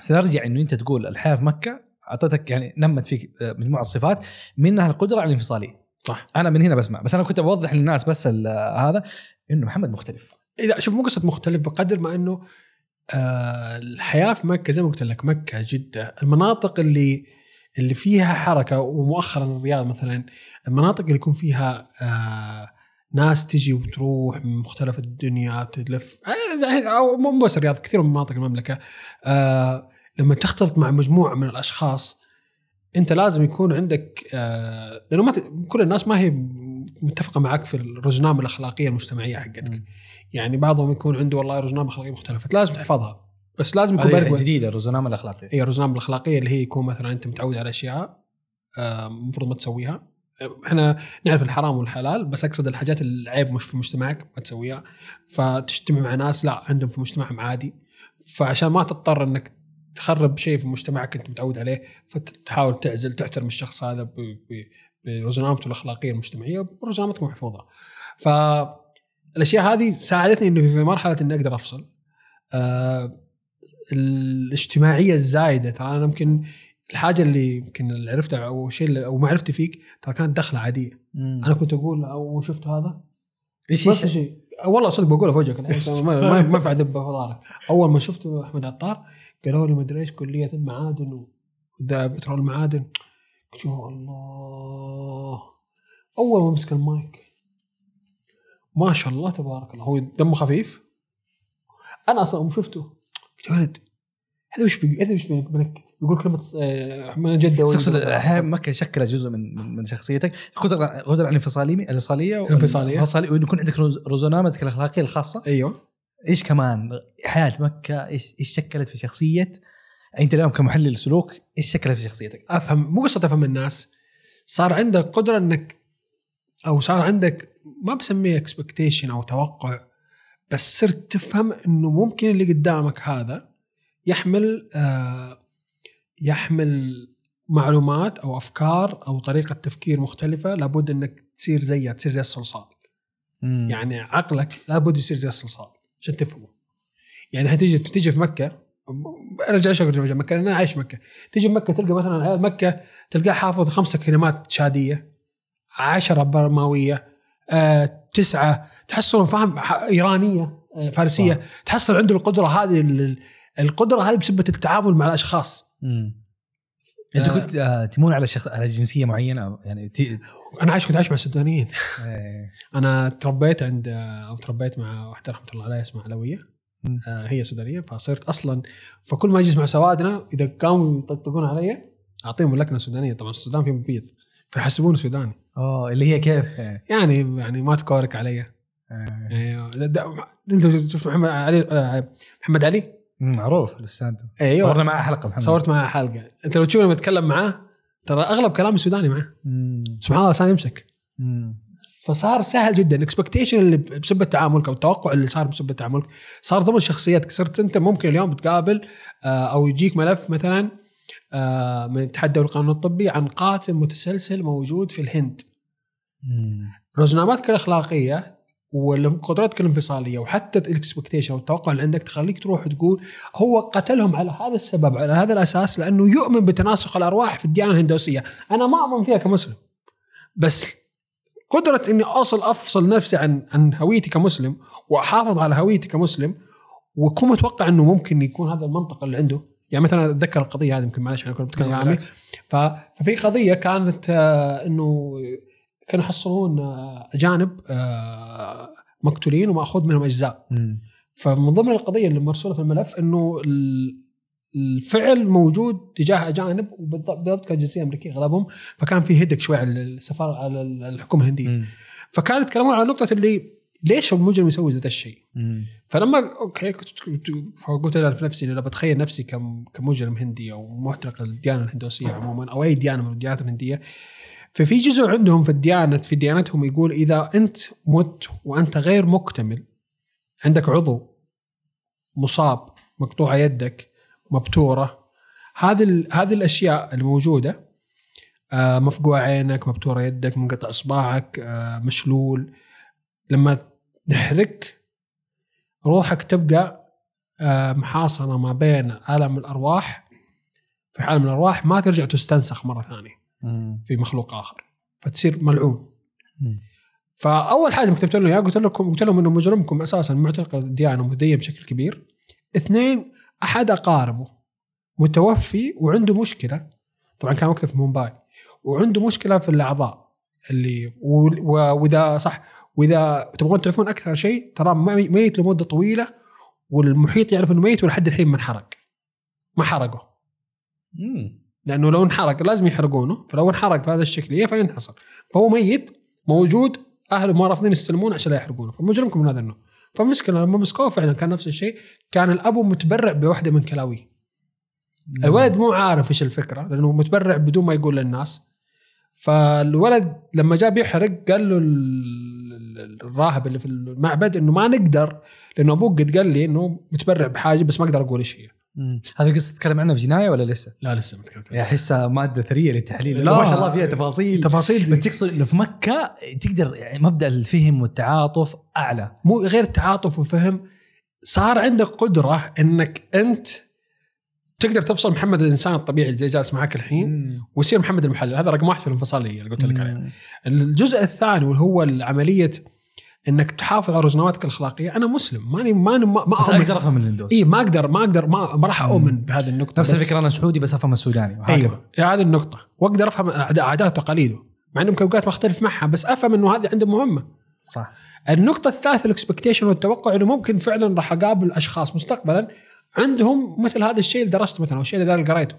سنرجع إنه أنت تقول الحياة في مكة اعطتك يعني نمت فيك مجموعة صفات منها القدرة على الانفصالية. صح. أنا من هنا بسمع. بس أنا كنت بوضح للناس بس ال- هذا إنه محمد مختلف. إذا شوف مو قصة مختلف بقدر ما إنه آه الحياة في مكة زي ما قلت لك مكة جدة. المناطق اللي اللي فيها حركة ومؤخرا الرياض مثلا المناطق اللي يكون فيها آه ناس تجي وتروح من مختلف الدنيا تلف زي- أو مو بس الرياض كثير من مناطق المملكة آه لما تختلط مع مجموعة من الأشخاص أنت لازم يكون عندك آه لأنه ما ت- كل الناس ما هي متفقة معك في الرزنامه الأخلاقية المجتمعية حقتك. يعني بعضهم يكون عنده والله رزنامه أخلاقية مختلفة لازم تحفظها. بس لازم يكون بالك جديدة الرزنامه الاخلاقيه هي الرزنامه الاخلاقيه اللي هي يكون مثلا أنت متعود على أشياء آه، المفروض ما تسويها. إحنا نعرف الحرام والحلال بس أقصد الحاجات العيب مش في مجتمعك ما تسويها. فتجتمع مع ناس لا عندهم في مجتمعهم عادي. فعشان ما تضطر إنك تخرب شيء في مجتمعك أنت متعود عليه فتحاول تعزل تحترم الشخص هذا برزنامته الأخلاقية المجتمعية ورزنامتك محفوظة. فالأشياء هذه ساعدتني إنه في مرحلة إني أقدر أفصل. آه الاجتماعية الزايدة. ترى أنا يمكن الحاجة اللي يمكن اللي عرفتها أو شيء أو معرفتي فيك ترى كانت دخلة عادية. أنا كنت أقول أو شفت هذا؟ إيش ما إيش؟ شيء. والله صدق بقولها في وجهك ما ما ما ينفع ادب في ظهرك أول ما شفت أحمد عطار قالوا لي مدري إيش كلية المعادن وذا بترول المعادن. قلت يا الله. أول ما مسك المايك ما شاء الله تبارك الله هو دمه خفيف. أنا أصلا شفته قلت يا ولد هذا وش بي- هذا وش بنكت بيقول كلمة آه، من جدة. الحياة مكه شكلت جزء من من, شخصيتك. قدره قدره على الانفصالية الانفصالية الانفصالية. الانفصالية وانه يكون عندك رز- رزونامتك الأخلاقية الخاصة. أيوه. إيش كمان؟ حياة مكة إيش إيش شكلت في شخصية؟ أنت اليوم كمحلل سلوك إيش شكلت في شخصيتك؟ أفهم مو قصة أفهم الناس. صار عندك قدرة إنك أو صار عندك ما بسميه اكسبكتيشن أو توقع. بس صرت تفهم إنه ممكن اللي قدامك هذا يحمل آه يحمل معلومات أو أفكار أو طريقة تفكير مختلفة لابد إنك تصير زيها تصير زي الصلصال. مم. يعني عقلك لابد يصير زي الصلصال عشان تفهمه. يعني هتيجي تيجي في مكة أرجع إيش ارجع مكة أنا عايش مكة. تيجي مكة تلقى مثلا مكة تلقاه حافظ خمسة كلمات شادية عشرة برماويه آه، تسعة. تحصل فاهم إيرانية آه، فارسية. تحصل عنده القدرة هذه ال- القدرة هذه بسبة التعامل مع الأشخاص. مم. انت آه. كنت آه، تمون على شخص على جنسية معينة؟ يعني تي... أنا عايش كنت عايش مع السودانيين. إيه. أنا تربيت عند أو تربيت مع واحدة رحمة الله عليها اسمها علوية. آه هي سودانية. فصرت أصلا فكل ما أجلس مع سوادنا إذا قاموا يطقطقون علي أعطيهم لكنه سودانيه طبعا السودان فيه بيض. فيحسبوني سوداني. آه اللي هي كيف؟ يعني يعني يعني ما تكورك علي. آه. يعني ده- ده- انت شفت محمد علي آه، محمد علي؟ معروف الأستاذ. إيوه. صورنا معاه حلقة محمد. صورت معاه حلقة. انت لو تشوف لما اتكلم معاه ترى أغلب كلامي سوداني معاه. سبحان الله لساني يمسك. مم. فصار سهل جدا. ال expectation اللي بسبب تعاملك أو التوقع اللي صار بسبب تعاملك صار ضمن شخصيتك صرت أنت ممكن اليوم بتقابل آه، أو يجيك ملف مثلا من الاتحاد الدولي للقانون الطبي عن قاتل متسلسل موجود في الهند. رزناماتك الاخلاقيه وقدراتك الانفصاليه وحتى ال expectation أو التوقع اللي عندك تخليك تروح تقول هو قتلهم على هذا السبب على هذا الأساس لأنه يؤمن بتناسخ الأرواح في الديانة الهندوسية، أنا ما أؤمن فيها كمسلم. بس قدرة إني اوصل أفصل نفسي عن عن هويتي كمسلم وأحافظ على هويتي كمسلم وأكون متوقع إنه ممكن يكون هذا المنطق اللي عنده، يعني مثلا أتذكر القضية هذه يمكن معلش أنا كنت بتكلم عامي ففي قضية كانت آه، إنه كانوا يحصلون آه، اجانب آه، مقتولين وماخوذ منهم أجزاء. فمن ضمن القضية اللي مرسولة في الملف إنه ال- الفعل موجود تجاه أجانب وبالضبط كانت جنسية أمريكية أغلبهم فكان في هدك شوي على السفارة على الحكومة الهندية. فكانوا يتكلمون عن نقطة اللي ليش المجرم يسوي ذا الشيء. فلما أوكي فقلت أنا في نفسي أنا بتخيل نفسي كم كمجرم هندي أو معتنق الديانه الهندوسية عموما أو أي ديانة من الديانات الهندية. ففي جزء عندهم في الديانة في ديانتهم يقول إذا أنت مت وأنت غير مكتمل عندك عضو مصاب مقطوعة يدك مبتورة هذه هذه الأشياء الموجودة آه، مفقوع عينك مبتورة يدك منقطع إصبعك آه، مشلول. لما تحرك روحك تبقى آه، محاصرة ما بين عالم الأرواح. في عالم الأرواح ما ترجع تستنسخ مرة ثانية. مم. في مخلوق آخر. فتصير ملعون. فأول حاجة كتبت لهم إياها قلت لكم قلت لهم إنه مجرمكم أساسا معتقد الديانه مدين بشكل كبير. اثنين أحد أقاربه متوفي وعنده مشكلة. طبعا كان وقتها في مومباي. وعنده مشكلة في الأعضاء. اللي وإذا صح وإذا تبغون تعرفون أكثر شيء ترى مي- ميت لمده طويلة والمحيط يعرف إنه ميت ولحد الحين ما انحرق. ما حرقه. لأنه لو انحرق لازم يحرقونه فلو انحرق بهذا الشكليه فينحصر فهو ميت موجود أهله ما رافضين يستلمونه عشان لا يحرقونه. فمجرمكم من هذا النوع. فمشكلة لما مسكوه فعلا كان نفس الشيء كان الابو متبرع بواحده من كلاويه. الولد مو عارف إيش الفكرة لأنه متبرع بدون ما يقول للناس. فالولد لما جاء بيحرق قال له ال- ال- الراهب اللي في المعبد إنه ما نقدر لأنه أبوك قد قال لي إنه متبرع بحاجة بس ما أقدر أقول إيش هي. هذه قصة تتكلم عنها في جناية ولا لسه؟ لا لسه ما تكلمت يعني أحسها مادة ثرية للتحليل لا. ما شاء الله فيها تفاصيل تفاصيل بس تقصد إنه في مكة تقدر يعني مبدأ الفهم والتعاطف أعلى مو غير تعاطف وفهم صار عندك قدرة إنك أنت تقدر تفصل محمد الإنسان الطبيعي اللي جالس معك الحين ويصير محمد المحلل. هذا رقم واحد في الانفصالية اللي قلت لك عليها. الجزء الثاني واللي هو عمليه إنك تحافظ على رزناماتك الأخلاقية. أنا مسلم. ماني ماني ما, ما بس أقدر أفهم الهندوس إي ما أقدر ما أقدر ما, ما راح أؤمن بهذه النقطة. نفس الفكرة أنا سعودي بس أفهم السوداني. وهكذا. أيوه. هذه النقطة. وأقدر أفهم أعداء- عادات وتقاليده مع انه يمكن اوقات ما اختلف معها بس أفهم إنه هذه عنده مهمة. صح. النقطة الثالثة ال expectation والتوقع إنه ممكن فعلا راح أقابل أشخاص مستقبلا عندهم مثل هذا الشيء اللي درسته مثلا أو الشيء اللي قريته.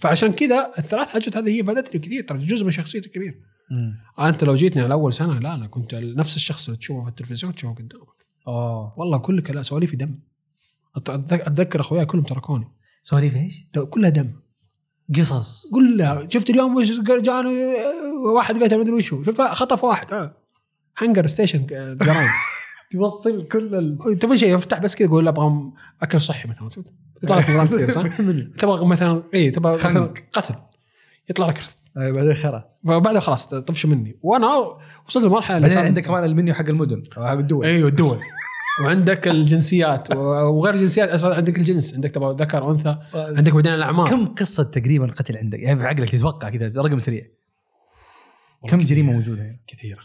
فعشان كذا الثلاث حاجات هذه هي فادتني كثير ترى جزء من شخصيتي كبير. مم. أنت لو جيتني على أول سنة لا أنا كنت نفس الشخص اللي تشوفه في التلفزيون تشوفه قدامك. اوه والله كل كلام سواليفي دم. أتذكر أخوياي كلهم تركوني. سواليف إيش؟ كلها دم. قصص. كلها. شفت اليوم وش جاني واحد قتل مدري وشو. شوف خطف واحد. آه. HungerStation جرايم توصل كل ال... تبغى شيء افتح بس كذا يقول أبغى أكل صحي مثلا. يطلع لك نظام كثير صح؟ تبغى مثلا اي تبغى مثلا. قتل. يطلع لك أي بعدين خرا. فبعدها خلاص طفش مني. وأنا وصلت لمرحلة بعدين عندك كمان المنيو حق المدن حق الدول. أيوه الدول. وعندك الجنسيات. وغير الجنسيات أصلا عندك الجنس. عندك تبغى ذكر أنثى. عندك بعدين الأعمار. كم قصة تقريبا قتل عندك؟ يعني في عقلك تتوقع كذا رقم سريع. كم جريمة موجودة؟ هنا كثيرة.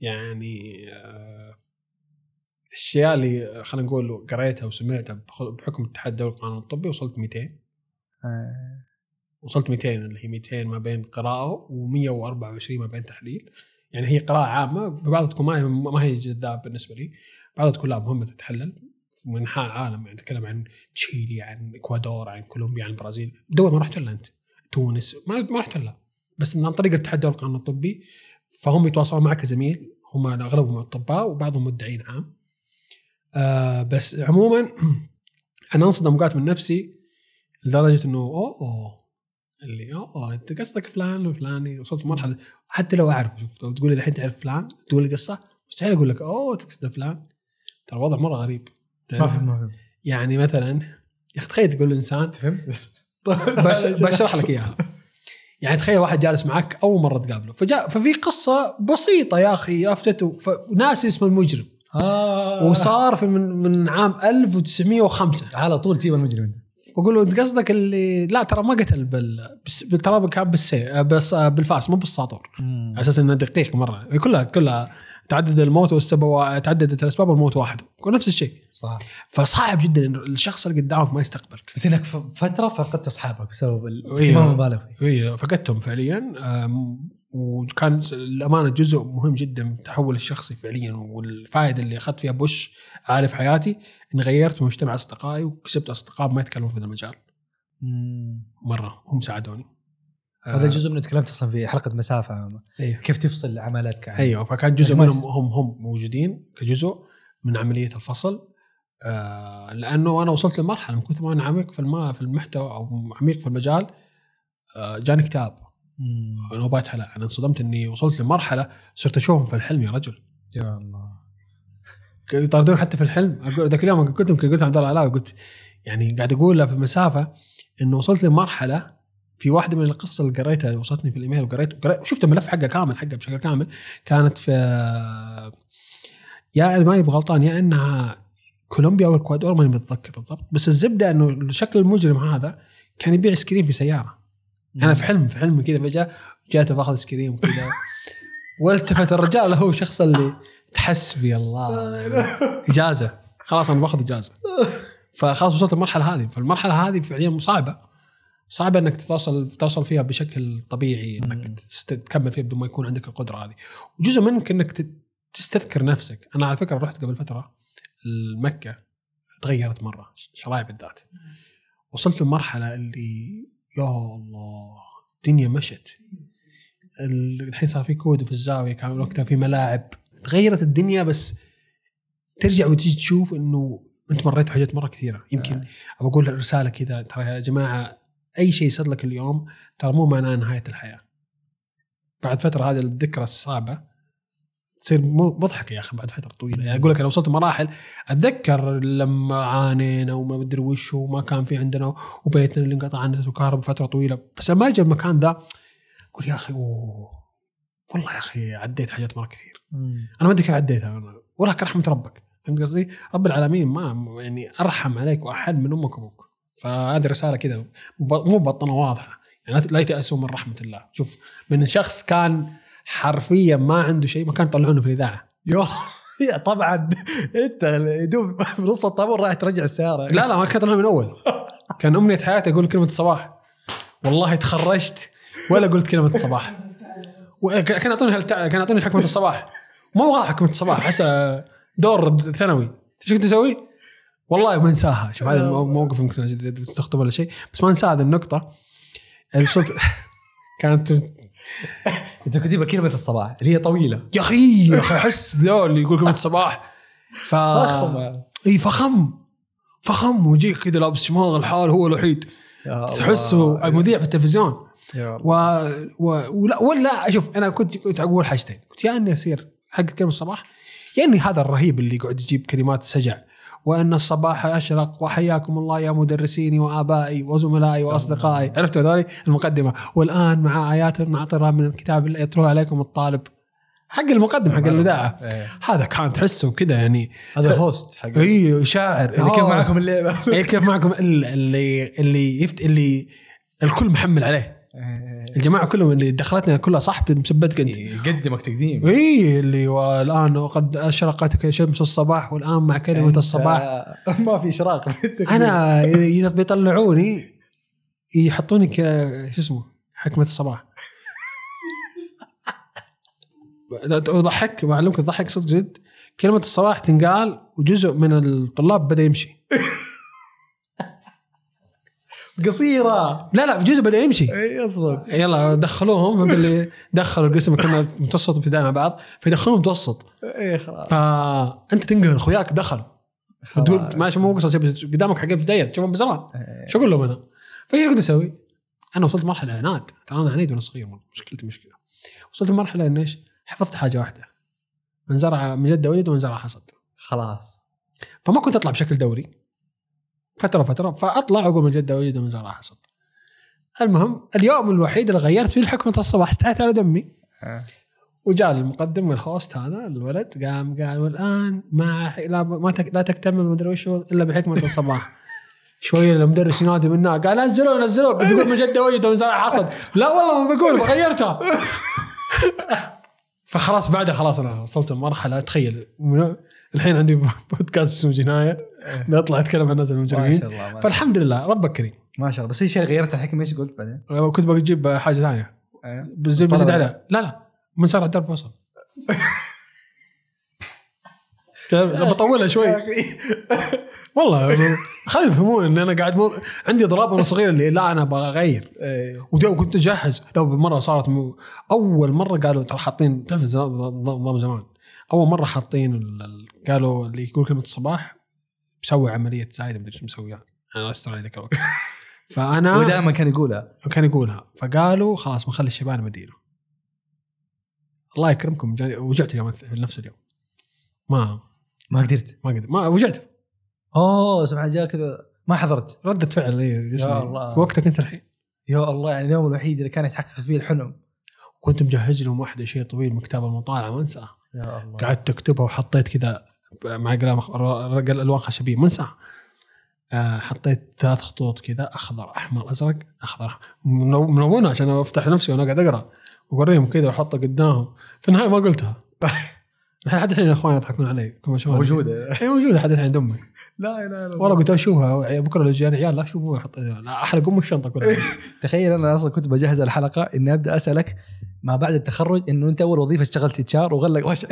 يعني آه، الاشياء اللي خلينا نقول قريتها وسمعتها بحكم الاتحاد الدولي للقانون الطبي وصلت 200 آه. وصلت 200 اللي هي 200 ما بين قراءة و124 ما بين تحليل. يعني هي قراءة عامة في بعضها تكون ما هي ما هي جذاب بالنسبة لي. بعضها تكون لا مهمة تتحلل. من انحاء عالم يعني نتكلم عن تشيلي عن إكوادور عن كولومبيا عن البرازيل. دول ما رحت لها أنت. تونس ما ما رحت لها بس عن طريق الاتحاد الدولي للقانون الطبي فهم يتواصلون معك كزميل. هم أغلبهم أطباء وبعضهم مدعين عام. آه بس عموما أنا أنصدم اوقات من نفسي لدرجة إنه أوه, أوه اللي أوه أنت قصدك فلان وفلاني وصلت مرحلة حتى لو اعرف شوف تقول لي الحين تعرف فلان تقول لي قصة مستحيل أقول لك أوه تقصد فلان. ترى الوضع مرة غريب. ما في ما في يعني مثلا يا أخي تخيل تقول لإنسان فهمت؟ بش بشرح لك إياها. يعني تخيل واحد جالس معك أول مرة تقابله فجاء ففي قصة بسيطة يا أخي أفتته فناس اسم المجرم. آه. وصار في من من عام 1905 على طول تجيب المجرم بقول له أنت قصدك اللي لا ترى ما قتل بال ترى كان بالسي بس بالفاس مو بالساطور. على أساس إنه دقيق مرة. كلها كلها تعدد الموت والسبب تعددت الأسباب والموت واحد. نفس الشيء. صح. فصعب جدا انه الشخص اللي قدامك ما يستقبلك. بس إنك ف- فترة فقدت أصحابك بسبب. الاهتمام المبالغ فيه. هي فقدتهم فعليا. وكان الأمانة جزء مهم جدا من التحول الشخصي فعليا والفائدة اللي أخذت فيها بوش عالي في حياتي إني غيرت مجتمع أصدقائي وكسبت أصدقاء ما يتكلمون في هذا المجال. مرة هم ساعدوني. هذا جزء من تكلمت أصلا في حلقة مسافة. أيوه كيف تفصل عملك عن أيوه فكان جزء منهم هم هم موجودين كجزء من عملية الفصل. آه لأنه أنا وصلت لمرحلة من كثر ما أنا عميق في في المحتوى أو عميق في المجال آه جاني كتاب. مم. نوبات هلع أنا انصدمت إني وصلت لمرحلة صرت أشوفهم في الحلم يا رجل. يا الله. يطاردون حتى في الحلم. أقول ذاك اليوم قلت لهم قلت عبد الله علاوي قلت يعني قاعد أقول له في مسافه إنه وصلت لمرحلة في واحدة من القصص اللي قريتها وصلتني في الإيميل وقريت وشفت الملف حقه كامل حقه بشكل كامل. كانت في يا ماني بغلطان يا إنها كولومبيا أو الاكوادور ماني متذكر بالضبط. بس الزبدة إنه شكل المجرم هذا كان يبيع ايس كريم في سيارة. أنا في حلم في حلم كذا فجأة جات بأخذ ايس كريم كذا والتفت الرجال هو الشخص اللي تحسبي الله. إجازة. خلاص أنا باخذ إجازة. فخلاص وصلت المرحلة هذه. فالمرحلة هذه فعليا صعبه صعبة إنك توصل توصل فيها بشكل طبيعي إنك تكمل فيها بدون ما يكون عندك القدرة هذه. وجزء منك إنك تستذكر نفسك. أنا على فكرة رحت قبل فترة مكه تغيرت مرة شرايع بالذات. وصلت لمرحله اللي يا الله الدنيا مشت. ال- الحين صار في كود في الزاوية كان وقتها في ملاعب. تغيرت الدنيا بس ترجع وتجي تشوف إنه أنت مريت بحاجات مرة كثيرة. يمكن ابى أقول رسالة كذا ترى يا جماعة أي شيء يصير لك اليوم ترى مو معناه نهاية الحياة. بعد فترة هذه الذكرى الصعبة تصير مضحكة يا أخي بعد فترة طويلة. يعني أقول لك أنا وصلت مراحل أتذكر لما عانينا وما أدري وش وما كان في عندنا وبيتنا اللي انقطع عنه وكهرب فتره طويلة. بس لما أجي المكان ذا أقول يا أخي أوه والله يا أخي عديت حاجات مرة كثير. مم. أنا ما أدري كيف عديتها. أنا. ولك رحمه ربك. فهمت قصدي؟ رب العالمين ما يعني أرحم عليك وأحن من أمك وأبوك. فهذه رسالة كذا مو بطنة واضحة. يعني لا- يتاسوا من رحمة الله. شوف من شخص كان حرفيا ما عنده شيء ما كان يطلعونه في الإذاعة. يو يا طبعا. أنت يدوب في نص الطابور رايح ترجع السيارة. لا لا ما كان من أول. كان أمنية حياتي أقول كلمة الصباح والله تخرجت ولا قلت كلمة الصباح كان يعطوني كان يعطوني حكمة الصباح. ما أبغى حكمة الصباح احسها دور ثانوي. إيش كنت أسوي؟ والله ما أنساها. شوف هذا موقف يمكن تخطب ولا شيء. بس ما انسى هذه النقطة. يعني كانت انت كنت تبغى كلمه الصباح اللي هي طويلة. يا أخي يا أخي أحس ذول اللي يقول كلمة الصباح ف فخم إي فخم. فخم ويجيك كذا لابس شماغ الحال هو الوحيد. يا. تحسه مذيع في التلفزيون. يا. و... و... ولا ولا شوف أنا كنت كنت أقول حاجتين. كنت يا إني أصير حق كلمة الصباح يعني هذا الرهيب اللي يقعد يجيب كلمات سجع. وأن الصباح أشرق. وحياكم الله يا مدرسيني وآبائي وزملائي وأصدقائي. عرفتوا هذول؟ المقدمة. والآن مع آيات نعطرها من الكتاب اللي يتلوها عليكم الطالب. حق المقدم حق الإذاعة. إيه. هذا كان تحسه كذا يعني. هذا الهوست حق اي شاعر اللي كيف معكم اللعبة؟ إيه كيف معكم اللي اللي اللي, يفت اللي الكل محمل عليه. الجماعة كلهم اللي دخلتنا كلها صح مسبتك انت يقدمك تقديم. اي اللي والآن وقد أشرقت شمس الصباح والآن مع كلمه الصباح. ما في اشراق. أنا اذا بيطلعوني يحطوني ك شو اسمه؟ حكمة الصباح. وضحك بعلمك تضحك صدق جد. كلمة الصباح تنقال وجزء من الطلاب بدأ يمشي. قصيرة. لا لا جزء بدا يمشي. إي أصلا يلا دخلوهم. فهمت اللي دخلوا القسم كنا متوسط وابتدائي مع بعض. فيدخلوهم متوسط. إي خلاص. فأنت تنقهر أخوياك دخلوا وتقول ماشي مو بس قدامك حق ابتدائيه تشوفهم بزران. شو أقول لهم أنا؟ فإيش كنت أسوي؟ أنا وصلت مرحلة عناد. ترى أنا عنيد وأنا صغير. مشكلتي مشكلة. وصلت لمرحله إنه إيش؟ حفظت حاجة واحدة. من زرع من جد ولد ومن زرع حصد. خلاص. فما كنت أطلع بشكل دوري. فترة فتره فأطلع واقول من جد ولد ومن زرع حصد. المهم اليوم الوحيد اللي غيرت فيه حكمه الصباح استحيت على دمي. وجاء المقدم الهوست هذا الولد قام قال والآن مع لا ما تك لا تكتمل مدري وش إلا بحكمة الصباح. شوية المدرس ينادي منا قال نزلوا نزلوا بيقول من جدة وجد ومن زرع حصد. لا والله ما بقول غيرتها. فخلاص بعدها خلاص أنا وصلت لمرحلة تخيل من- الحين عندي بودكاست اسمه جناية. نطلع اتكلم عن الناس ما المجرمين شاء الله ما شاء الله. فالحمد لله ربك كريم. ما شاء الله. بس هي شيء غيرت الحكم إيش قلت بعدين؟ كنت بجيب حاجة ثانية. إيه. بزيد بزيد عليها لا لا. من سرع الدرب وصل. بطولها شوي. والله خليهم يفهمون إن أنا قاعد مو... عندي اضراب وأنا صغير اللي لا أنا أبغى أغير. إيه. ودو كنت جاهز لو مره صارت مو... أول مرة قالوا ترى حاطين تعرف نظام زمان. أول مرة حاطين. ال- قالوا اللي يقول كلمة الصباح مسوي عملية زايده مدري إيش مسوي يعني. أنا استر ذاك الوقت. فأنا ودائما كان يقولها. كان يقولها. فقالوا خلاص بنخلي الشيبان مدينة. الله يكرمكم. وجعت اليوم نفس اليوم. ما ما قدرت. ما قدر ما وجعت. أوه سبحان جاء كذا. ما حضرت. ردة فعل إيه، جسمي. يا الله. في وقتك أنت الحين. يا الله يعني اليوم الوحيد اللي كان يتحقق فيه الحلم. كنت مجهز لهم واحدة شيء طويل من كتاب المطالعة ما أنساه. يا الله. قعدت أكتبها وحطيت كذا مع رقل ألوان خشبية. انساها آه، حطيت ثلاث خطوط كذا أخضر أحمر أزرق أخضر منونه عشان أفتح نفسي وأنا قاعد أقرأ. وأوريهم كذا وأحطها قدامهم. في النهاية ما قلتها. الحين لحد الحين إخواني يضحكون علي؟ كما شوفها موجودة. هي موجودة لحد الحين عند امي لا اله الا والله قلت أشوفها بكرة لو جاني عيال لا شوفوها حط لا أحرق أم الشنطة كلها. تخيل أنا أصلا كنت بجهز الحلقة إني أبدأ أسألك ما بعد التخرج إنه أنت أول وظيفة اشتغلت HR وغلق وش...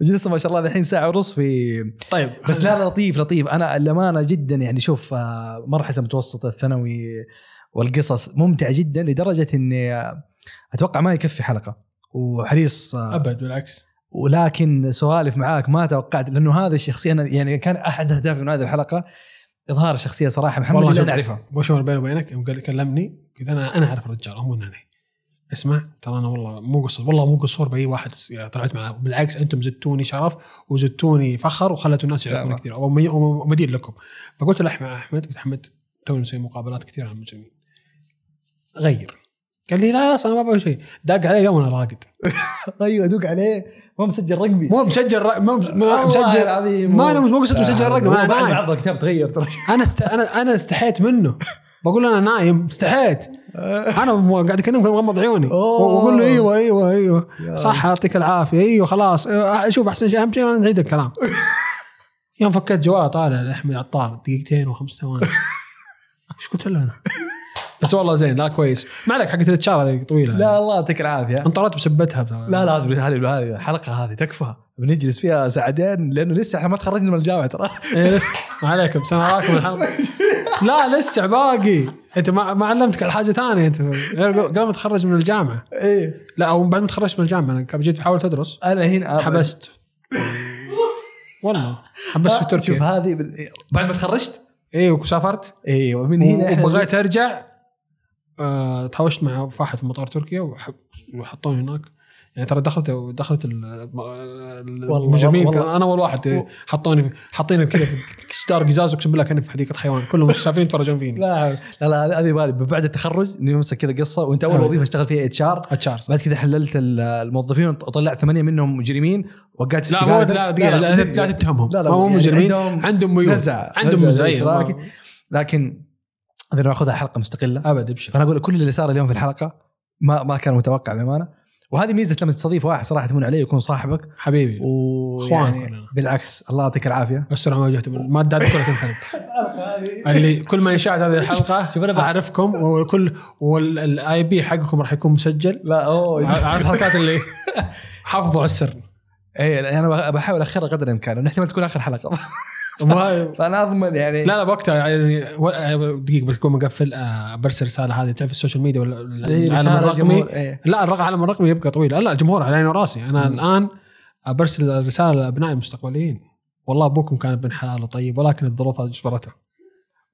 وجلست ما شاء الله الحين ساعة ونص في طيب. بس لا لا لطيف لطيف. أنا الامانه جدا يعني شوف آه، مرحلة المتوسطة الثانوي والقصص ممتعة جدا لدرجة إني آه، أتوقع ما يكفي حلقة. وحريص آه، أبد بالعكس. ولكن سوالف معاك ما توقعت لأنه هذه الشخصية أنا يعني كان أحد أهدافي من هذه الحلقة إظهار الشخصيه صراحة محمد والله اللي أنا اعرفها بشوف بيني وبينك يوم قال كلمني قلت أنا أنا أعرف الرجال مو انني اسمع ترى أنا والله مو قصور والله مو قصور بأي واحد طلعت معاه. بالعكس أنتم زدتوني شرف وزدتوني فخر وخلتوا الناس يعرفون لا. كثير. ومدين لكم. فقلت له أحمد قلت أحمد توني مسوي مقابلات كثير عن المجرمين. غير. قال لي لا أصلا ما أبغى شيء. داق علي يوم أنا راقد. أيوه دوق عليه. ما مسجل رقمي مو مسجل مو والله مسجل. العظيم. ما أنا مو قصه مسجل رقم أنا بعد عرض الكتاب تغير ترى. أنا است... أنا أنا استحيت منه. بقول أنا نايم استحيت. أنا م- قاعد اكلمك مغمض عيوني. وأقول له أيوه أيوه أيوه. صح يعطيك العافية. أيوه خلاص. شوف أحسن شيء أهم شيء ما نعيد الكلام. يوم فكيت جوال طالع لاحمد عطار دقيقتين وخمس ثواني. إيش قلت له أنا؟ بس والله زين لا كويس. ما عليك حقت الاتشار هذه طويلة. لا الله يعطيك العافية. انطرت بسبتها. لا لا هذه الحلقة هذه تكفى. بنجلس فيها ساعتين لأنه لسه إحنا ما تخرجنا من الجامعة ترى. إيه لسه. ما عليكم راكم الحلقة. لا لسه باقي. أنت ما, ما علمتك على حاجة ثانية. أنت قبل ما تخرج من الجامعة. إيه. لا أو بعد ما تخرجت من الجامعة أنا جيت بحاول تدرس. أنا هنا حبست. والله حبست في آه، شوف تركيا. هذه بعد ما تخرجت؟ اي وسافرت. أيوه من هنا وبغيت أرجع. آه، تهاوشت مع فاحد في مطار تركيا وح- وحطوني هناك. يعني ترى دخلت دخلت المجرمين. أنا أول واحد حطوني حاطيني كذا في جدار قزاز أقسم بالله كأني في حديقة حيوان. كلهم شايفين يتفرجون فيني. لا لا لا هذه بالي بعد التخرج إني امسك كذا قصة وأنت أول أبد. وظيفة اشتغل فيها إتش آر. اتشار بعد كذا حللت ال- الموظفين وطلعت ثمانية منهم مجرمين وقعت لا مو لا دقيقة لا, لا, لا تتهمهم. لا لا مو يعني مجرمين عندهم ميول عندهم إشراكي. لكن هذا ناخذها حلقة مستقلة. ابد ابشر فأنا أقول لك كل اللي صار اليوم في الحلقة ما ما كان متوقع للامانه وهذه ميزة لما تستضيف واحد صراحة تمون عليه يكون صاحبك. حبيبي. اخوان كلنا. بالعكس الله يعطيك العافية. استر على وجهتم المادة كلها تنحرق اللي كل ما يشاهد هذه الحلقة شوف أنا بقى- أعرفكم وكل والآي بي حقكم راح يكون مسجل. لا اوه عارف الحركات اللي حافظوا على السر. اي أنا بحاول أخرها قدر الإمكان. احتمال تكون آخر حلقة. فأنا أضمن يعني لا لا بوقتها يعني دقيقة بس تكون مقفل آه، برسل رسالة هذه. تعرف السوشيال ميديا ولا إيه، العالم الرقمي؟ إيه. لا الرقم العالم الرقمي يبقى طويل. لا لا الجمهور على عيني وراسي. أنا مم. الآن برسل رسالة لأبنائي المستقبليين. والله أبوكم كان ابن حلال وطيب ولكن الظروف هذه جبرته.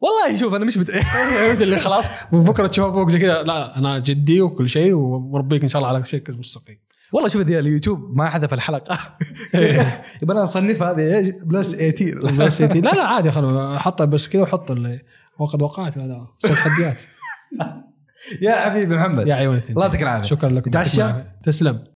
والله شوف أنا مش. فهمت اللي خلاص. من بكرة تشوف أبوك زي كذا. لا أنا جدي وكل شيء ومربيك إن شاء الله على شيء مستقيم. والله شوف ذي اليوتيوب ما حذف الحلقة. يبقى أنا أصنفها هذه إيش؟ بلس 18 بس يتي- لا لا عادي خلوا حطه بس كذا وحط اللي وقد وقعت هذا. تحديات يا حبيبي محمد. يا عيوني. الله يعطيك العافية. شكرا لكم. تعشى؟ تسلم.